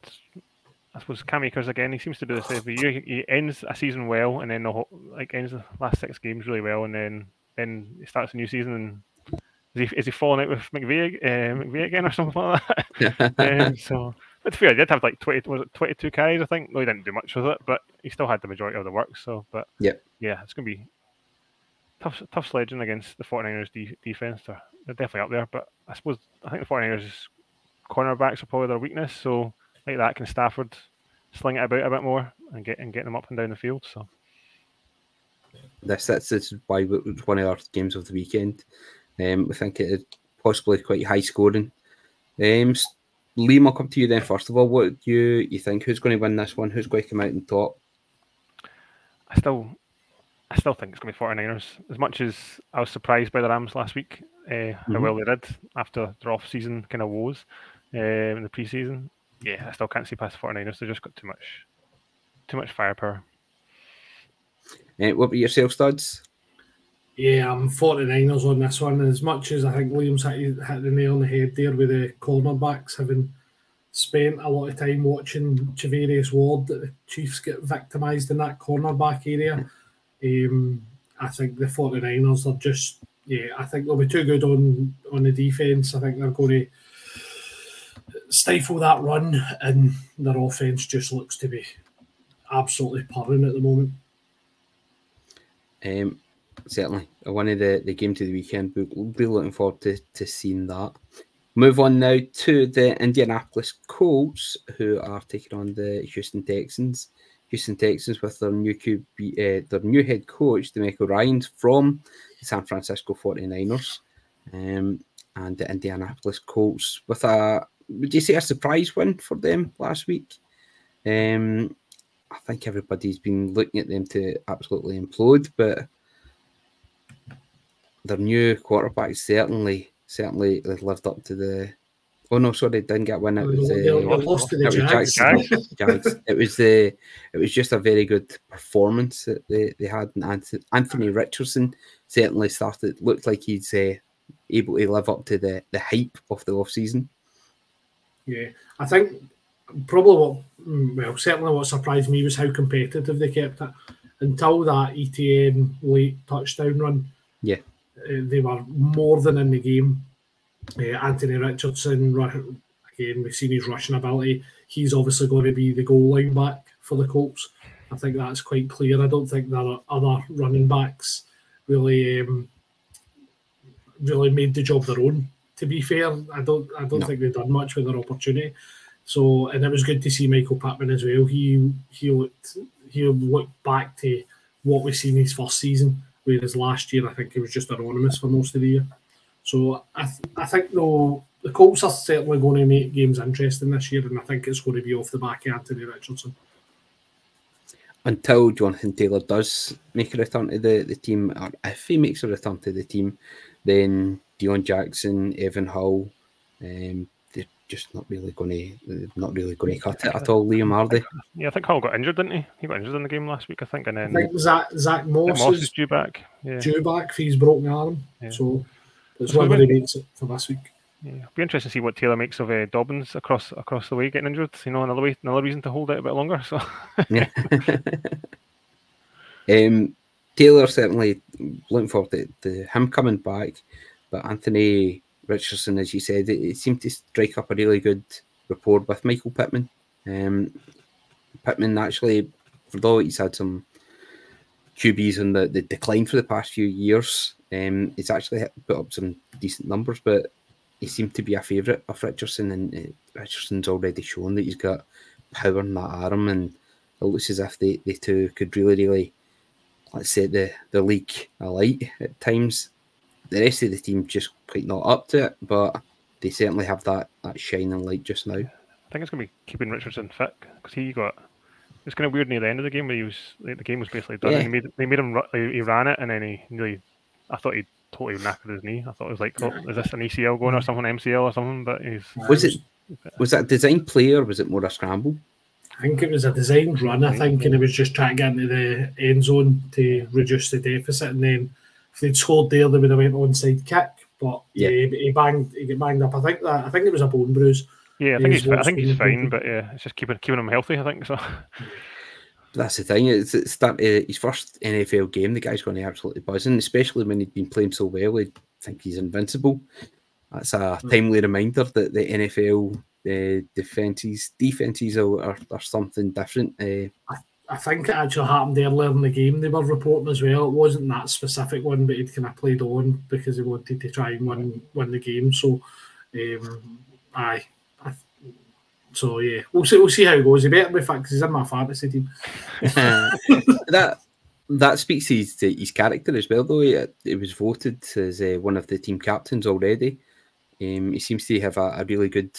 I suppose Cam Akers again. He seems to do this every year. He ends a season well, and then the whole, like ends the last six games really well, and then then he starts a new season. And is he is he falling out with McVay, uh, McVay again or something like that? (laughs) (laughs) um, so, but to be fair, he did have like twenty was it twenty two carries, I think. No, he didn't do much with it, but he still had the majority of the work. So, but yeah, yeah, it's gonna be tough tough sledging against the 49ers de- defense. They're, they're definitely up there, but I suppose I think the 49ers cornerbacks are probably their weakness. So like that can Stafford sling it about a bit more and get and get them up and down the field. So this that's this is why it's one of our games of the weekend. Um, I think it possibly quite high scoring. Um, Liam, I'll come to you then. First of all, what do you you think? Who's going to win this one? Who's going to come out on top? I still, I still think it's going to be 49ers. As much as I was surprised by the Rams last week, uh, mm-hmm. how well they did after their off-season kind of woes uh, in the preseason yeah, I still can't see past the 49ers. They've just got too much, too much firepower. Uh, what about yourself, Studs? Yeah, I'm 49ers on this one. As much as I think Williams hit, hit the nail on the head there with the cornerbacks, having spent a lot of time watching Charvarius Ward, the Chiefs get victimised in that cornerback area. Um, I think the 49ers are just, yeah, I think they'll be too good on, on the defence. I think they're going to stifle that run, and their offense just looks to be absolutely purring at the moment. Um, certainly, one of the, the game to the weekend. We'll be looking forward to, to seeing that. Move on now to the Indianapolis Colts, who are taking on the Houston Texans. Houston Texans with their new QB, uh, their new head coach, DeMeco Ryans from the San Francisco 49ers, um, and the Indianapolis Colts with a would you say a surprise win for them last week? Um, I think everybody's been looking at them to absolutely implode, but their new quarterback certainly certainly lived up to the Oh no, sorry, didn't get one. It was They- they uh, lost to the it was Jags. Jags. Jags. It was the. It was just a very good performance that they, they had. And Anthony Richardson certainly started. Looked like he's uh, able to live up to the the hype of the off season. Yeah, I think probably what, mm, well, certainly what surprised me was how competitive they kept it until that ETN late touchdown run. Yeah. They were more than in the game. Uh, Anthony Richardson, again, we've seen his rushing ability. He's obviously going to be the goal line back for the Colts. I think that's quite clear. I don't think there are other running backs really um, really made the job their own. To be fair, I don't I don't No. think they've done much with their opportunity. So and it was good to see Michael Pittman as well. He he looked he looked back to what we've seen his first season, whereas last year I think he was just anonymous for most of the year. So I th- I think though the Colts are certainly going to make games interesting this year, and I think it's going to be off the back of Anthony Richardson. Until Jonathan Taylor does make a return to the, the team, or if he makes a return to the team, then Deon Jackson, Evan Hull, um, just not really going to not really going to cut it at all. Liam Hardy. Yeah, I think Hull got injured, didn't he? He got injured in the game last week, I think, and I then think Zach Zach I Moss, Moss is is due back. Yeah, due back for his broken arm, Yeah. so it's So whether when- he makes it for this week. yeah. It'll be interesting to see what Taylor makes of uh, Dobbins across across the way getting injured. You know, another way, another reason to hold it a bit longer. So Yeah. (laughs) um, Taylor certainly looking forward to, to him coming back, but Anthony Richardson, as you said, it, it seemed to strike up a really good rapport with Michael Pittman. Um, Pittman actually, although he's had some QBs on the, the decline for the past few years, um, he's actually put up some decent numbers, but he seemed to be a favourite of Richardson, and uh, Richardson's already shown that he's got power in that arm, and it looks as if they, they two could really, really, let's say, the, the league alight at times. The rest of the team just quite not up to it, but they certainly have that, that shining light just now. I think it's going to be keeping Richardson fit because he got. It's kind of weird near the end of the game where he was like, the game was basically done. Yeah. And he made they made him ru- he he ran it and then he nearly. I thought he totally knackered his knee. I thought it was like, oh, is this an ECL going or something, MCL or something? But he's Was it was that a design play or was it more a scramble? I think it was a designed run, I think, and it was just trying to get into the end zone to reduce the deficit. And then if they'd scored there, they would have went onside kick. But yeah, Yeah. he, he banged, he get banged up. I think that I think it was a bone bruise. yeah, I think He's he's, I think he's fine, thinking. but yeah, it's just keeping keeping him healthy. I think so. That's the thing. It's, it's start, uh, his first NFL game. The guy's going to absolutely buzzing, especially when he'd been playing so well. I think he's invincible. That's a timely reminder that the NFL uh, defenses defenses are, are, are something different. Uh, I think it actually happened earlier in the game. They were reporting as well. It wasn't that specific one, but he'd kind of played on because he wanted to try and win win the game. So, um, aye. I, so yeah, we'll see. We'll see how it goes. He better be fit because he's in my fantasy team. (laughs) that that speaks to his, to his character as well, though. He, he was voted as uh, one of the team captains already. Um, he seems to have a, a really good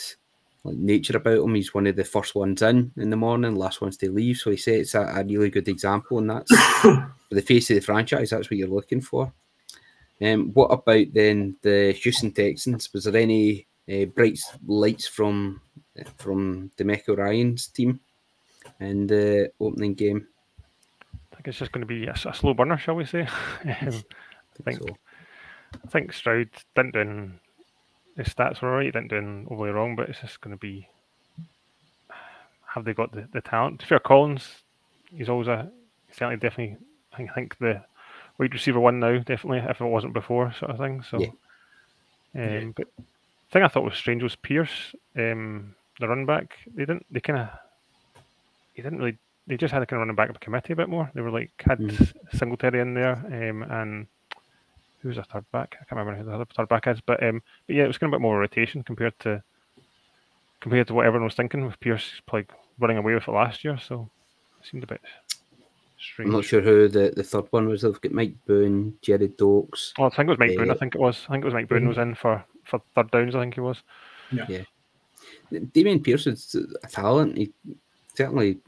like, nature about him. He's one of the first ones in in the morning, last ones to leave. So he sets a, a really good example, and that's (coughs) for the face of the franchise. That's what you're looking for. Um, what about then the Houston Texans? Was there any uh, bright lights from from Demeco Ryan's team in the opening game? I think it's just going to be a slow burner, shall we say? (laughs) um, I think So- I think Stroud didn't do an- his stats were right. He didn't do an overly wrong, but it's just going to be have they got the, the talent? Fair Collins, he's always a certainly definitely. I think, the wide receiver one now definitely if it wasn't before sort of thing. So, Yeah. um, Yeah. but the thing I thought was strange was Pierce, um, the run back. They didn't. They kind of. He didn't really. They just had a kind of running back up committee a bit more. They were like had Mhm. Singletary in there, um, and who was a third back? I can't remember who the other third back is, but um, but yeah, it was kind of a bit more rotation compared to compared to what everyone was thinking with Pierce like running away with it last year. So it seemed a bit strange. I'm not sure who the, the third one was. They've got Mike Boone, Jared Dokes. Well, I think it was Mike Boone. I Uh, think it was. I think it was Mike Boone Mhm. was in for for third downs. I think he was. Yeah. Dameon Pierce is a talent. He certainly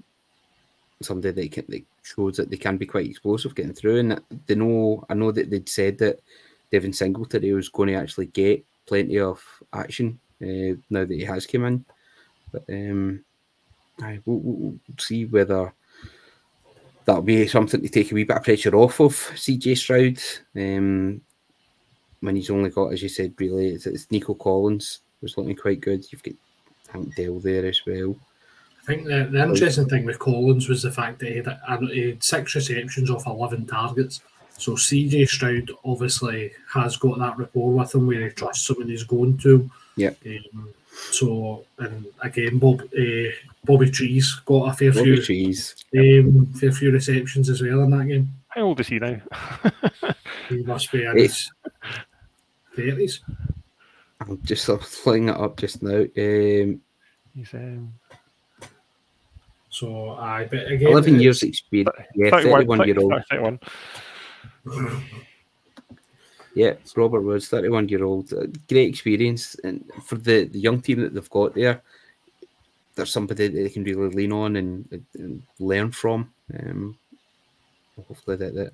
somebody that, can, that shows that they can be quite explosive getting through. And they know, I know that they'd said that Devin Singletary was going to actually get plenty of action uh, now that he has come in. But um, I we'll, we'll see whether that'll be something to take a wee bit of pressure off of CJ Stroud. Um, when he's only got, as you said, really, it's, it's Nico Collins was looking quite good. You've got Tank Dell there as well. I think the, the interesting thing with Collins was the fact that he had, he had six receptions off 11 targets. So CJ Stroud obviously has got that rapport with him where he trusts him and he's going to. Yeah. Um, so and again, Bob uh, Bobby Trees got a fair Bobby few Trees. um, fair few receptions as well in that game. How old is he now? (laughs) He must be in Eight. his thirties. I'm just sort of it up just now. Um, He's um, So I but again 11 it's- years experience. Yeah, 31, 31 year old. 31. Yeah, Robert Woods, 31 year old. Uh, Great experience. And for the, the young team that they've got there, there's somebody that they can really lean on and, and learn from. Um, hopefully that, that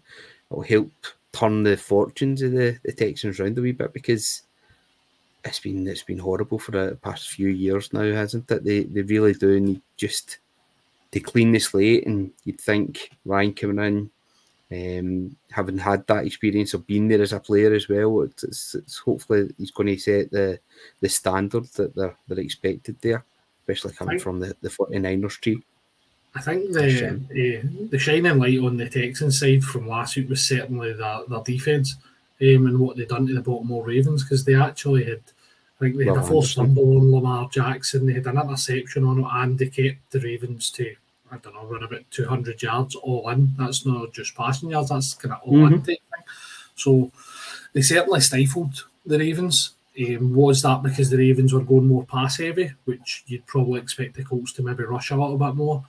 will help turn the fortunes of the, the Texans round a wee bit because it's been it's been horrible for the past few years now, hasn't it? They they really do need just to clean the slate and you'd think Ryan coming in um, having had that experience of being there as a player as well, it's, it's, it's hopefully he's going to set the the standard that they're, they're expected there, especially coming Right. from the, the 49ers tree. I think the uh, the shining light on the Texans side from last week was certainly their, their defense um, and what they done to the Baltimore Ravens because they actually had, I think they had Well, a forced fumble on Lamar Jackson, they had an interception on it, and they kept the Ravens to, I don't know, run about 200 yards all in. That's not just passing yards, that's kind of all in Mhm. type thing. So they certainly stifled the Ravens. Um, was that because the Ravens were going more pass heavy, which you'd probably expect the Colts to maybe rush a little bit more?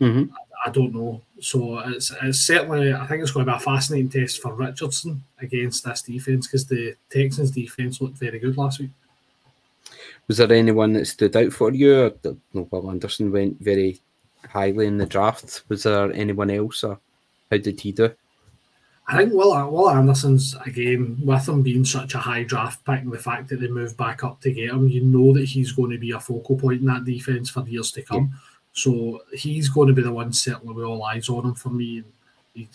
Mm-hmm. I don't know. So it's, it's certainly, I think it's going to be a fascinating test for Richardson against this defense because the Texans defense looked very good last week. Was there anyone that stood out for you? Or, no, Will Anderson went very highly in the draft. Was there anyone else, or how did he do? I think Will, uh, Will Anderson's, again, with him being such a high draft pick and the fact that they moved back up to get him, you know that he's going to be a focal point in that defense for years to come. So he's going to be the one certainly with all eyes on him for me. And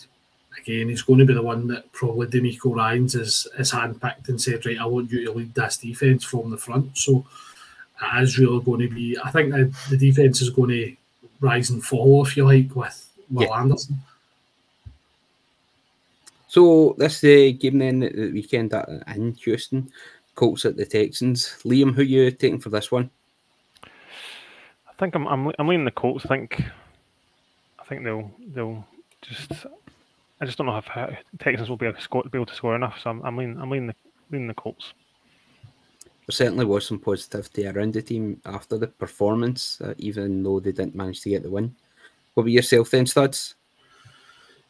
again, he's going to be the one that probably DeMeco Ryans is, is handpicked and said, right, I want you to lead this defense from the front. So it is really going to be, I think that the defense is going to rise and fall, if you like, with Will Yeah. Anderson. So this the game then the weekend at, uh, in Houston, Colts at the Texans. Liam, who you taking for this one? I think I'm, I'm I'm leaning the Colts. I think I think they'll they'll just I just don't know if how Texans will be able to score, be able to score enough. So I'm, I'm leaning I'm leaning the leaning the Colts. There certainly was some positivity around the team after the performance, uh, even though they didn't manage to get the win. What about yourself then, Studs?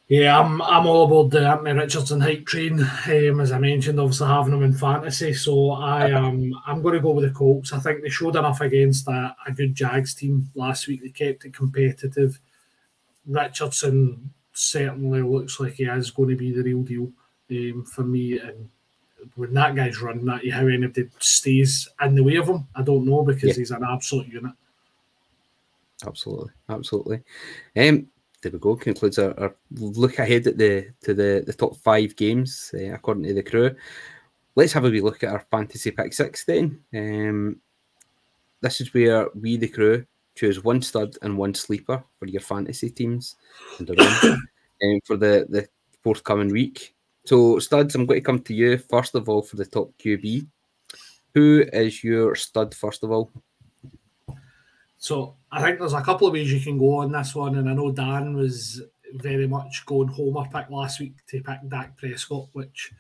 Yeah, I'm I'm all aboard the Anthony Richardson hype train. Um, as I mentioned, obviously having him in fantasy, so I am I'm going to go with the Colts. I think they showed enough against a, a good Jags team last week. They kept it competitive. Richardson certainly looks like he is going to be the real deal um, for me. And when that guy's running that, how anybody stays in the way of him, I don't know because Yeah. he's an absolute unit. Absolutely, absolutely. Um, there we go. Concludes our, our look ahead at the to the, the top five games uh, according to the crew. Let's have a wee look at our fantasy pick six then. Um, this is where we the crew choose one stud and one sleeper for your fantasy teams and (coughs) um, for the the forthcoming week. So studs, I'm going to come to you first of all for the top QB. Who is your stud first of all? So I think there's a couple of ways you can go on this one, and I know Dan was very much going homer pick last week to pick Dak Prescott, which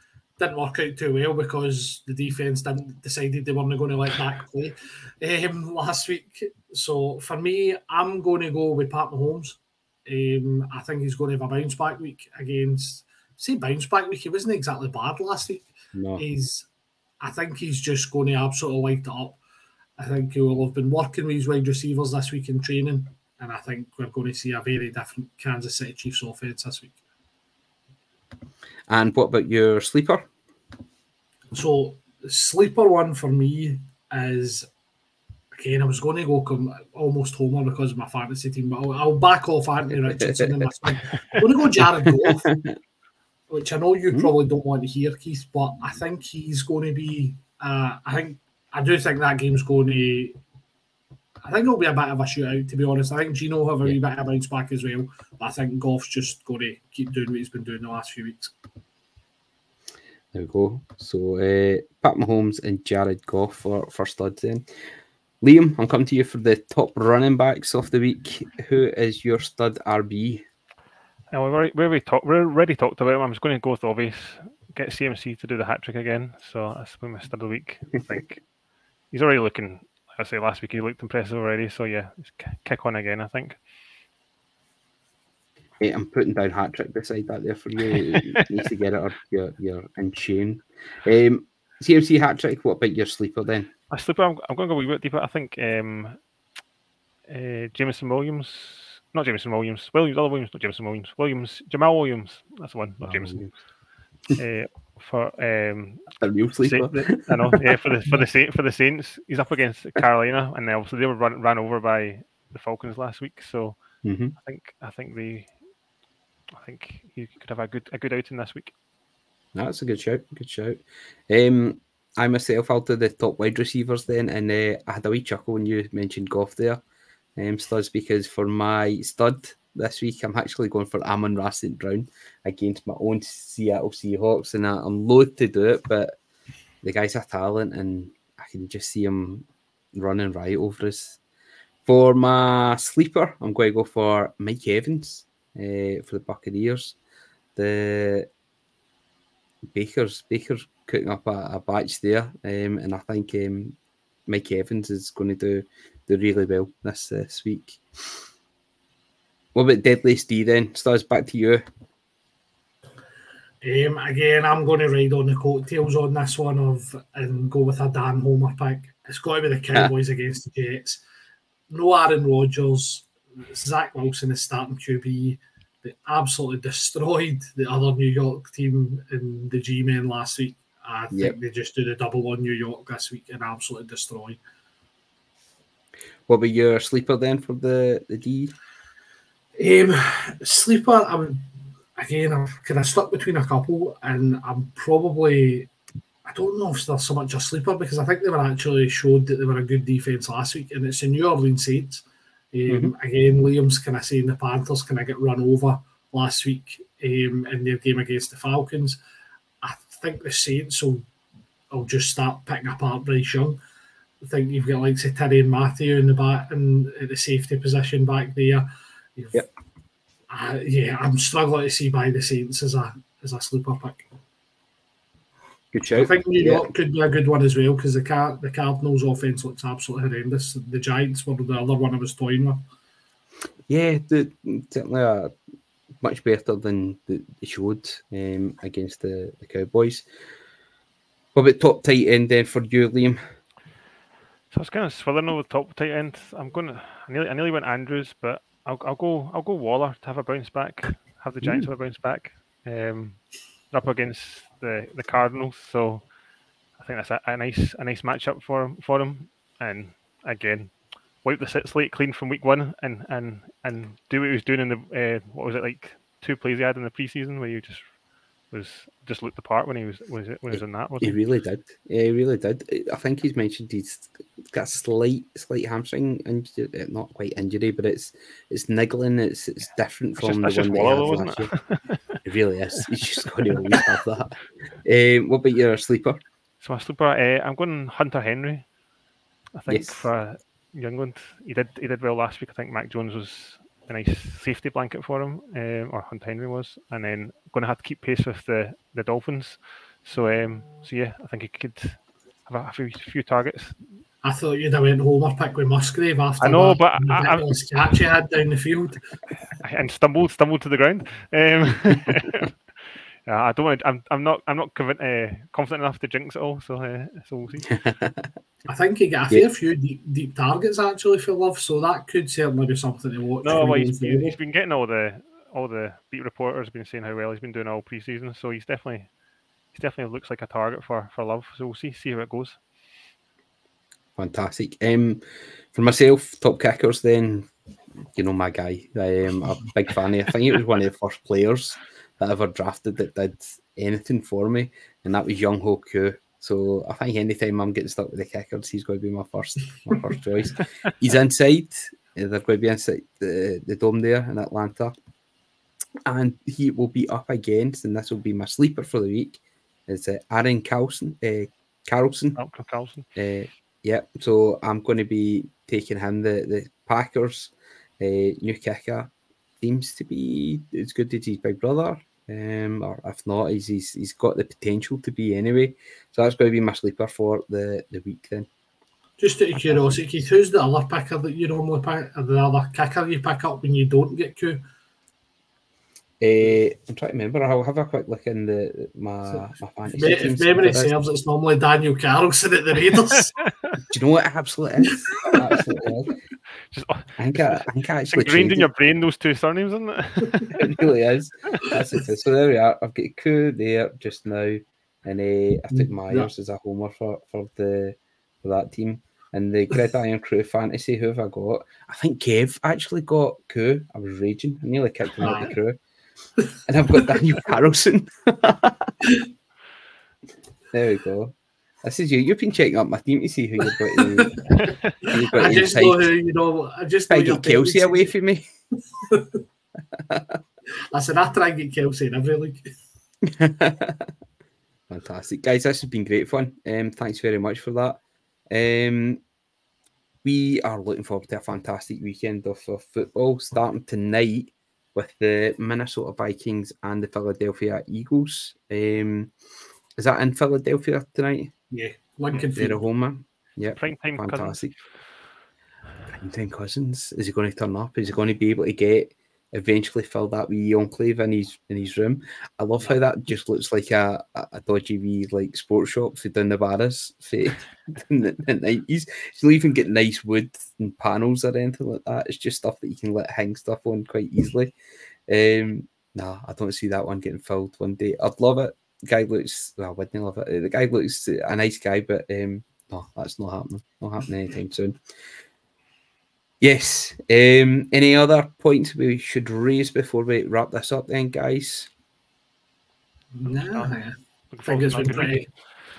didn't work out too well because the defense didn't decided they weren't going to let Dak play um, last week. So for me, I'm going to go with Pat Mahomes. Um, I think he's going to have a bounce back week against. Say bounce back week. He wasn't exactly bad last week No. he's I think he's just going to absolutely light it up. I think he will have been working with his wide receivers this week in training, and I think we're going to see a very different Kansas City Chiefs offense this week. And what about your sleeper? So, sleeper one for me is again. I was going to go come almost homer because of my fantasy team, but I'll, I'll back off Anthony Richardson in this. I'm going to go Jared Goff, which I know you probably don't want to hear, Keith, but I think he's going to be. Uh, I think I do think that game's going to. I think it'll be a bit of a shootout, to be honest. I think Geno will have a wee bit of a bounce back as well. But I think Goff's just going to keep doing what he's been doing the last few weeks. There we go. So uh, Pat Mahomes and Jared Goff for, for studs then. Liam, I'm coming to you for the top running backs of the week. Who is your stud RB? Now, we've already, we already, talked, we already talked about him. I'm just going to go with obvious. Get CMC to do the hat trick again. So that's been my stud of the week. I think (laughs) he's already looking, like I say last week he looked impressive already. So yeah, kick on again, I think. Hey, I'm putting down hat trick beside that there for you. you (laughs) need to get it up. you're, you're in tune. Um, CMC hat trick, what about your sleeper then? I sleeper. I'm, I'm going to go a wee bit deeper. I think um, uh, Jameson Williams, not Jameson Williams, Williams, other Williams, not Jameson Williams, Williams, Jamaal Williams, that's the one, not Jameson. uh, for um, a real sleeper. I know, yeah, for the for the Saint for the Saints, he's up against Carolina, and obviously they were run, ran over by the Falcons last week. So mm-hmm. I think I think they, I think he could have a good a good outing this week. That's a good shout. Good shout. Um, I myself, I'll the top wide receivers then, and uh, I had a wee chuckle when you mentioned Goff there, um, studs, because for my stud this week, I'm actually going for Amon-Ra St. Brown against my own Seattle Seahawks, and I'm loath to do it, but the guy's a talent, and I can just see him running right over us. For my sleeper, I'm going to go for Mike Evans uh, for the Buccaneers. The Baker's Baker's cooking up a, a batch there, um, and I think um, Mike Evans is going to do do really well this this week. What about Deadly D then? Studs back to you. Um, again, I'm going to ride on the coattails on this one of and go with a Dan Homer pick. It's got to be the (laughs) Cowboys against the Jets. No Aaron Rodgers. Zach Wilson is starting QB. They absolutely destroyed the other New York team in the G Men last week. I think yep. they just did a double on New York this week and absolutely destroyed. What about your sleeper then for the the D? Um, sleeper, I would again. I'm kind of stuck between a couple, and I'm probably. I don't know if they're so much a sleeper because I think they were actually showed that they were a good defense last week, and it's the New Orleans Saints. Um, mm-hmm. Again, Liam's kind of saying the Panthers kind of get run over last week um, in their game against the Falcons. I think the Saints will, will just start picking apart Bryce Young. I think you've got like say and Mathieu in the back and at the safety position back there. You've, yep. Uh, yeah, I'm struggling to see by the Saints as a as a sleeper pick. Good shout. I think New York yeah. could be a good one as well because the Car- the Cardinals' offense looks absolutely horrendous. The Giants were the other one I was toying with. Yeah, the, certainly a much better than they showed um, against the, the Cowboys. What about top tight end then for you, Liam? So I was kind of swirling over the top tight end. I'm going to. I nearly, I nearly went Andrews, but I'll, I'll go. I'll go Waller to have a bounce back. Have the Giants mm. have a bounce back. Um, up against the the Cardinals, so I think that's a, a nice a nice matchup for him, for him. And again, wipe the slate clean from week one and and and do what he was doing in the uh, what was it like two plays he had in the preseason where you just was just looked the part when he was was it when he was in that. He, he really did. Yeah, he really did. I think he's mentioned he's got a slight slight hamstring injury, uh, not quite injury, but it's it's niggling. It's it's different it's from just, the one that he had last year. it really is. (laughs) He's just going to always have that. Um, what about your sleeper? So my sleeper, uh, I'm going Hunter Henry. I think yes. for England, he did he did well last week. I think Mac Jones was a nice safety blanket for him, um, or Hunt Henry was, and then going to have to keep pace with the, the Dolphins. So, um, so yeah, I think he could have a, few, few targets. I thought you'd have went Homer pick with Musgrave after. I know, but I, I, catch you had down the field, (laughs) and stumbled, stumbled to the ground. Um, (laughs) yeah, I don't. Want, I'm. I'm not. I'm not uh, confident enough to jinx it all. So, uh, so we'll see. (laughs) I think he got a fair few deep, deep targets actually for Love, so that could certainly be something to watch. No, well, he's, he's been getting all the all the beat reporters have been saying how well he's been doing all preseason. So he's definitely he's definitely looks like a target for for Love. So we'll see see how it goes. fantastic. Um, for myself, top kickers, then you know my guy. I'm a big fan. Of, I think it was one of the first players that ever drafted that did anything for me, and that was Younghoe Koo. So I think anytime I'm getting stuck with the kickers, he's going to be my first my first (laughs) choice. He's inside. They're going to be inside the, the dome there in Atlanta. And he will be up against, and this will be my sleeper for the week. It's uh, Aaron Carlson. Uh, Carlson. Carlson. Uh, yeah, so I'm going to be taking him. The the Packers uh, new kicker seems to be as good as his big brother. Um, or if not, he's, he's he's got the potential to be anyway. So that's going to be my sleeper for the, the week then. Just out of curiosity, Keith, who's the other picker that you normally pick, or the other kicker you pick up when you don't get Koo? Uh, I'm trying to remember. I'll have a quick look in the my my fantasy. If, if memory serves, it's normally Daniel Carlson at the Raiders. (laughs) Do you know what absolutely is? (laughs) absolutely. (laughs) Just, I think I, I think I actually ingrained in your brain those two surnames, isn't it? (laughs) it really is. That's it. So there we are. I've got Koo there just now, and uh, I took Myers yeah. as a homer for for the for that team. And the Gridiron Crew fantasy, who have I got? I think Kev actually got Koo. I was raging. I nearly kicked him out of the crew and I've got Daniel Carlson. (laughs) there we go. This is you. You've been checking up my team to see who you've got. To, (laughs) you've got I just know who you know. I just try to get Kelce away from me. (laughs) (laughs) I said I try and get Kelce in every league. Fantastic, guys! This has been great fun. Um, thanks very much for that. Um, we are looking forward to a fantastic weekend of, of football starting tonight with the Minnesota Vikings and the Philadelphia Eagles. Um, is that in Philadelphia tonight? Yeah, Lincoln They're a home. Yeah, prime time fantastic. Prime time Cousins. Is he going to turn up? Is he going to be able to get eventually fill that wee enclave in his in his room? I love how that just looks like a, a dodgy wee like sports shop for down (laughs) the barras for in the nineties. You'll even get nice wood and panels or anything like that. It's just stuff that you can let hang stuff on quite easily. Um, nah, I don't see that one getting filled one day. I'd love it. The guy looks well, I wouldn't love it. The guy looks a nice guy, but um, no, that's not happening. Not happening anytime soon. Yes. Um, any other points we should raise before we wrap this up, then, guys? No, I think it's been pretty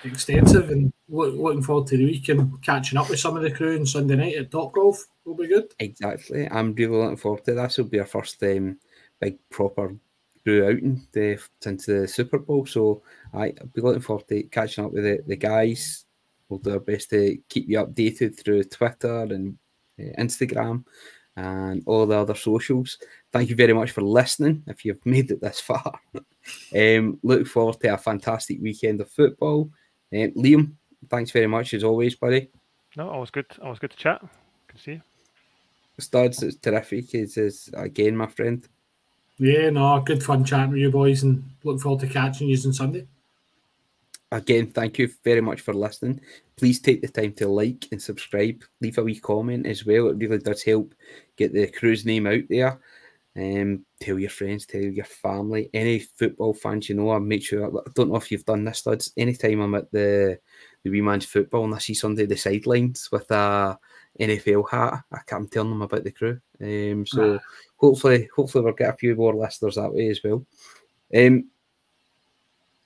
extensive and look, looking forward to the week and catching up with some of the crew on Sunday night at Top Golf will be good. Exactly. I'm really looking forward to this. Will be our first um, big proper crew outing the, since the Super Bowl. So I, I'll be looking forward to catching up with the, the guys. We'll do our best to keep you updated through Twitter and uh, Instagram and all the other socials. Thank you very much for listening. If you've (laughs) made it this far, um, look forward to a fantastic weekend of football. Um, Liam, thanks very much as always, buddy. No, always good. Always good to chat. Good to see you. Studs, it's terrific. It's, is again, my friend. Yeah, no, good fun chatting with you boys, and look forward to catching you on Sunday. Again, thank you very much for listening. Please take the time to like and subscribe. Leave a wee comment as well. It really does help get the crew's name out there. Um, tell your friends, tell your family, any football fans you know. I make sure. I don't know if you've done this, lads. Anytime I'm at the the wee man's football and I see somebody the sidelines with a NFL hat, I am tell them about the crew. Um, so hopefully, hopefully we'll get a few more listeners that way as well. Um,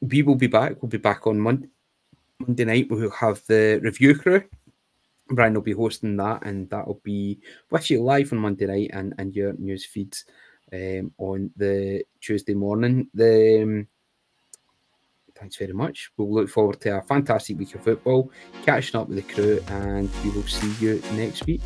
we will be back. We'll be back on Monday, Monday night. We'll have the review crew. Brian will be hosting that, and that'll be with you live on Monday night and, and your news feeds um, on the Tuesday morning. The um, thanks very much. We'll look forward to a fantastic week of football, catching up with the crew, and we will see you next week.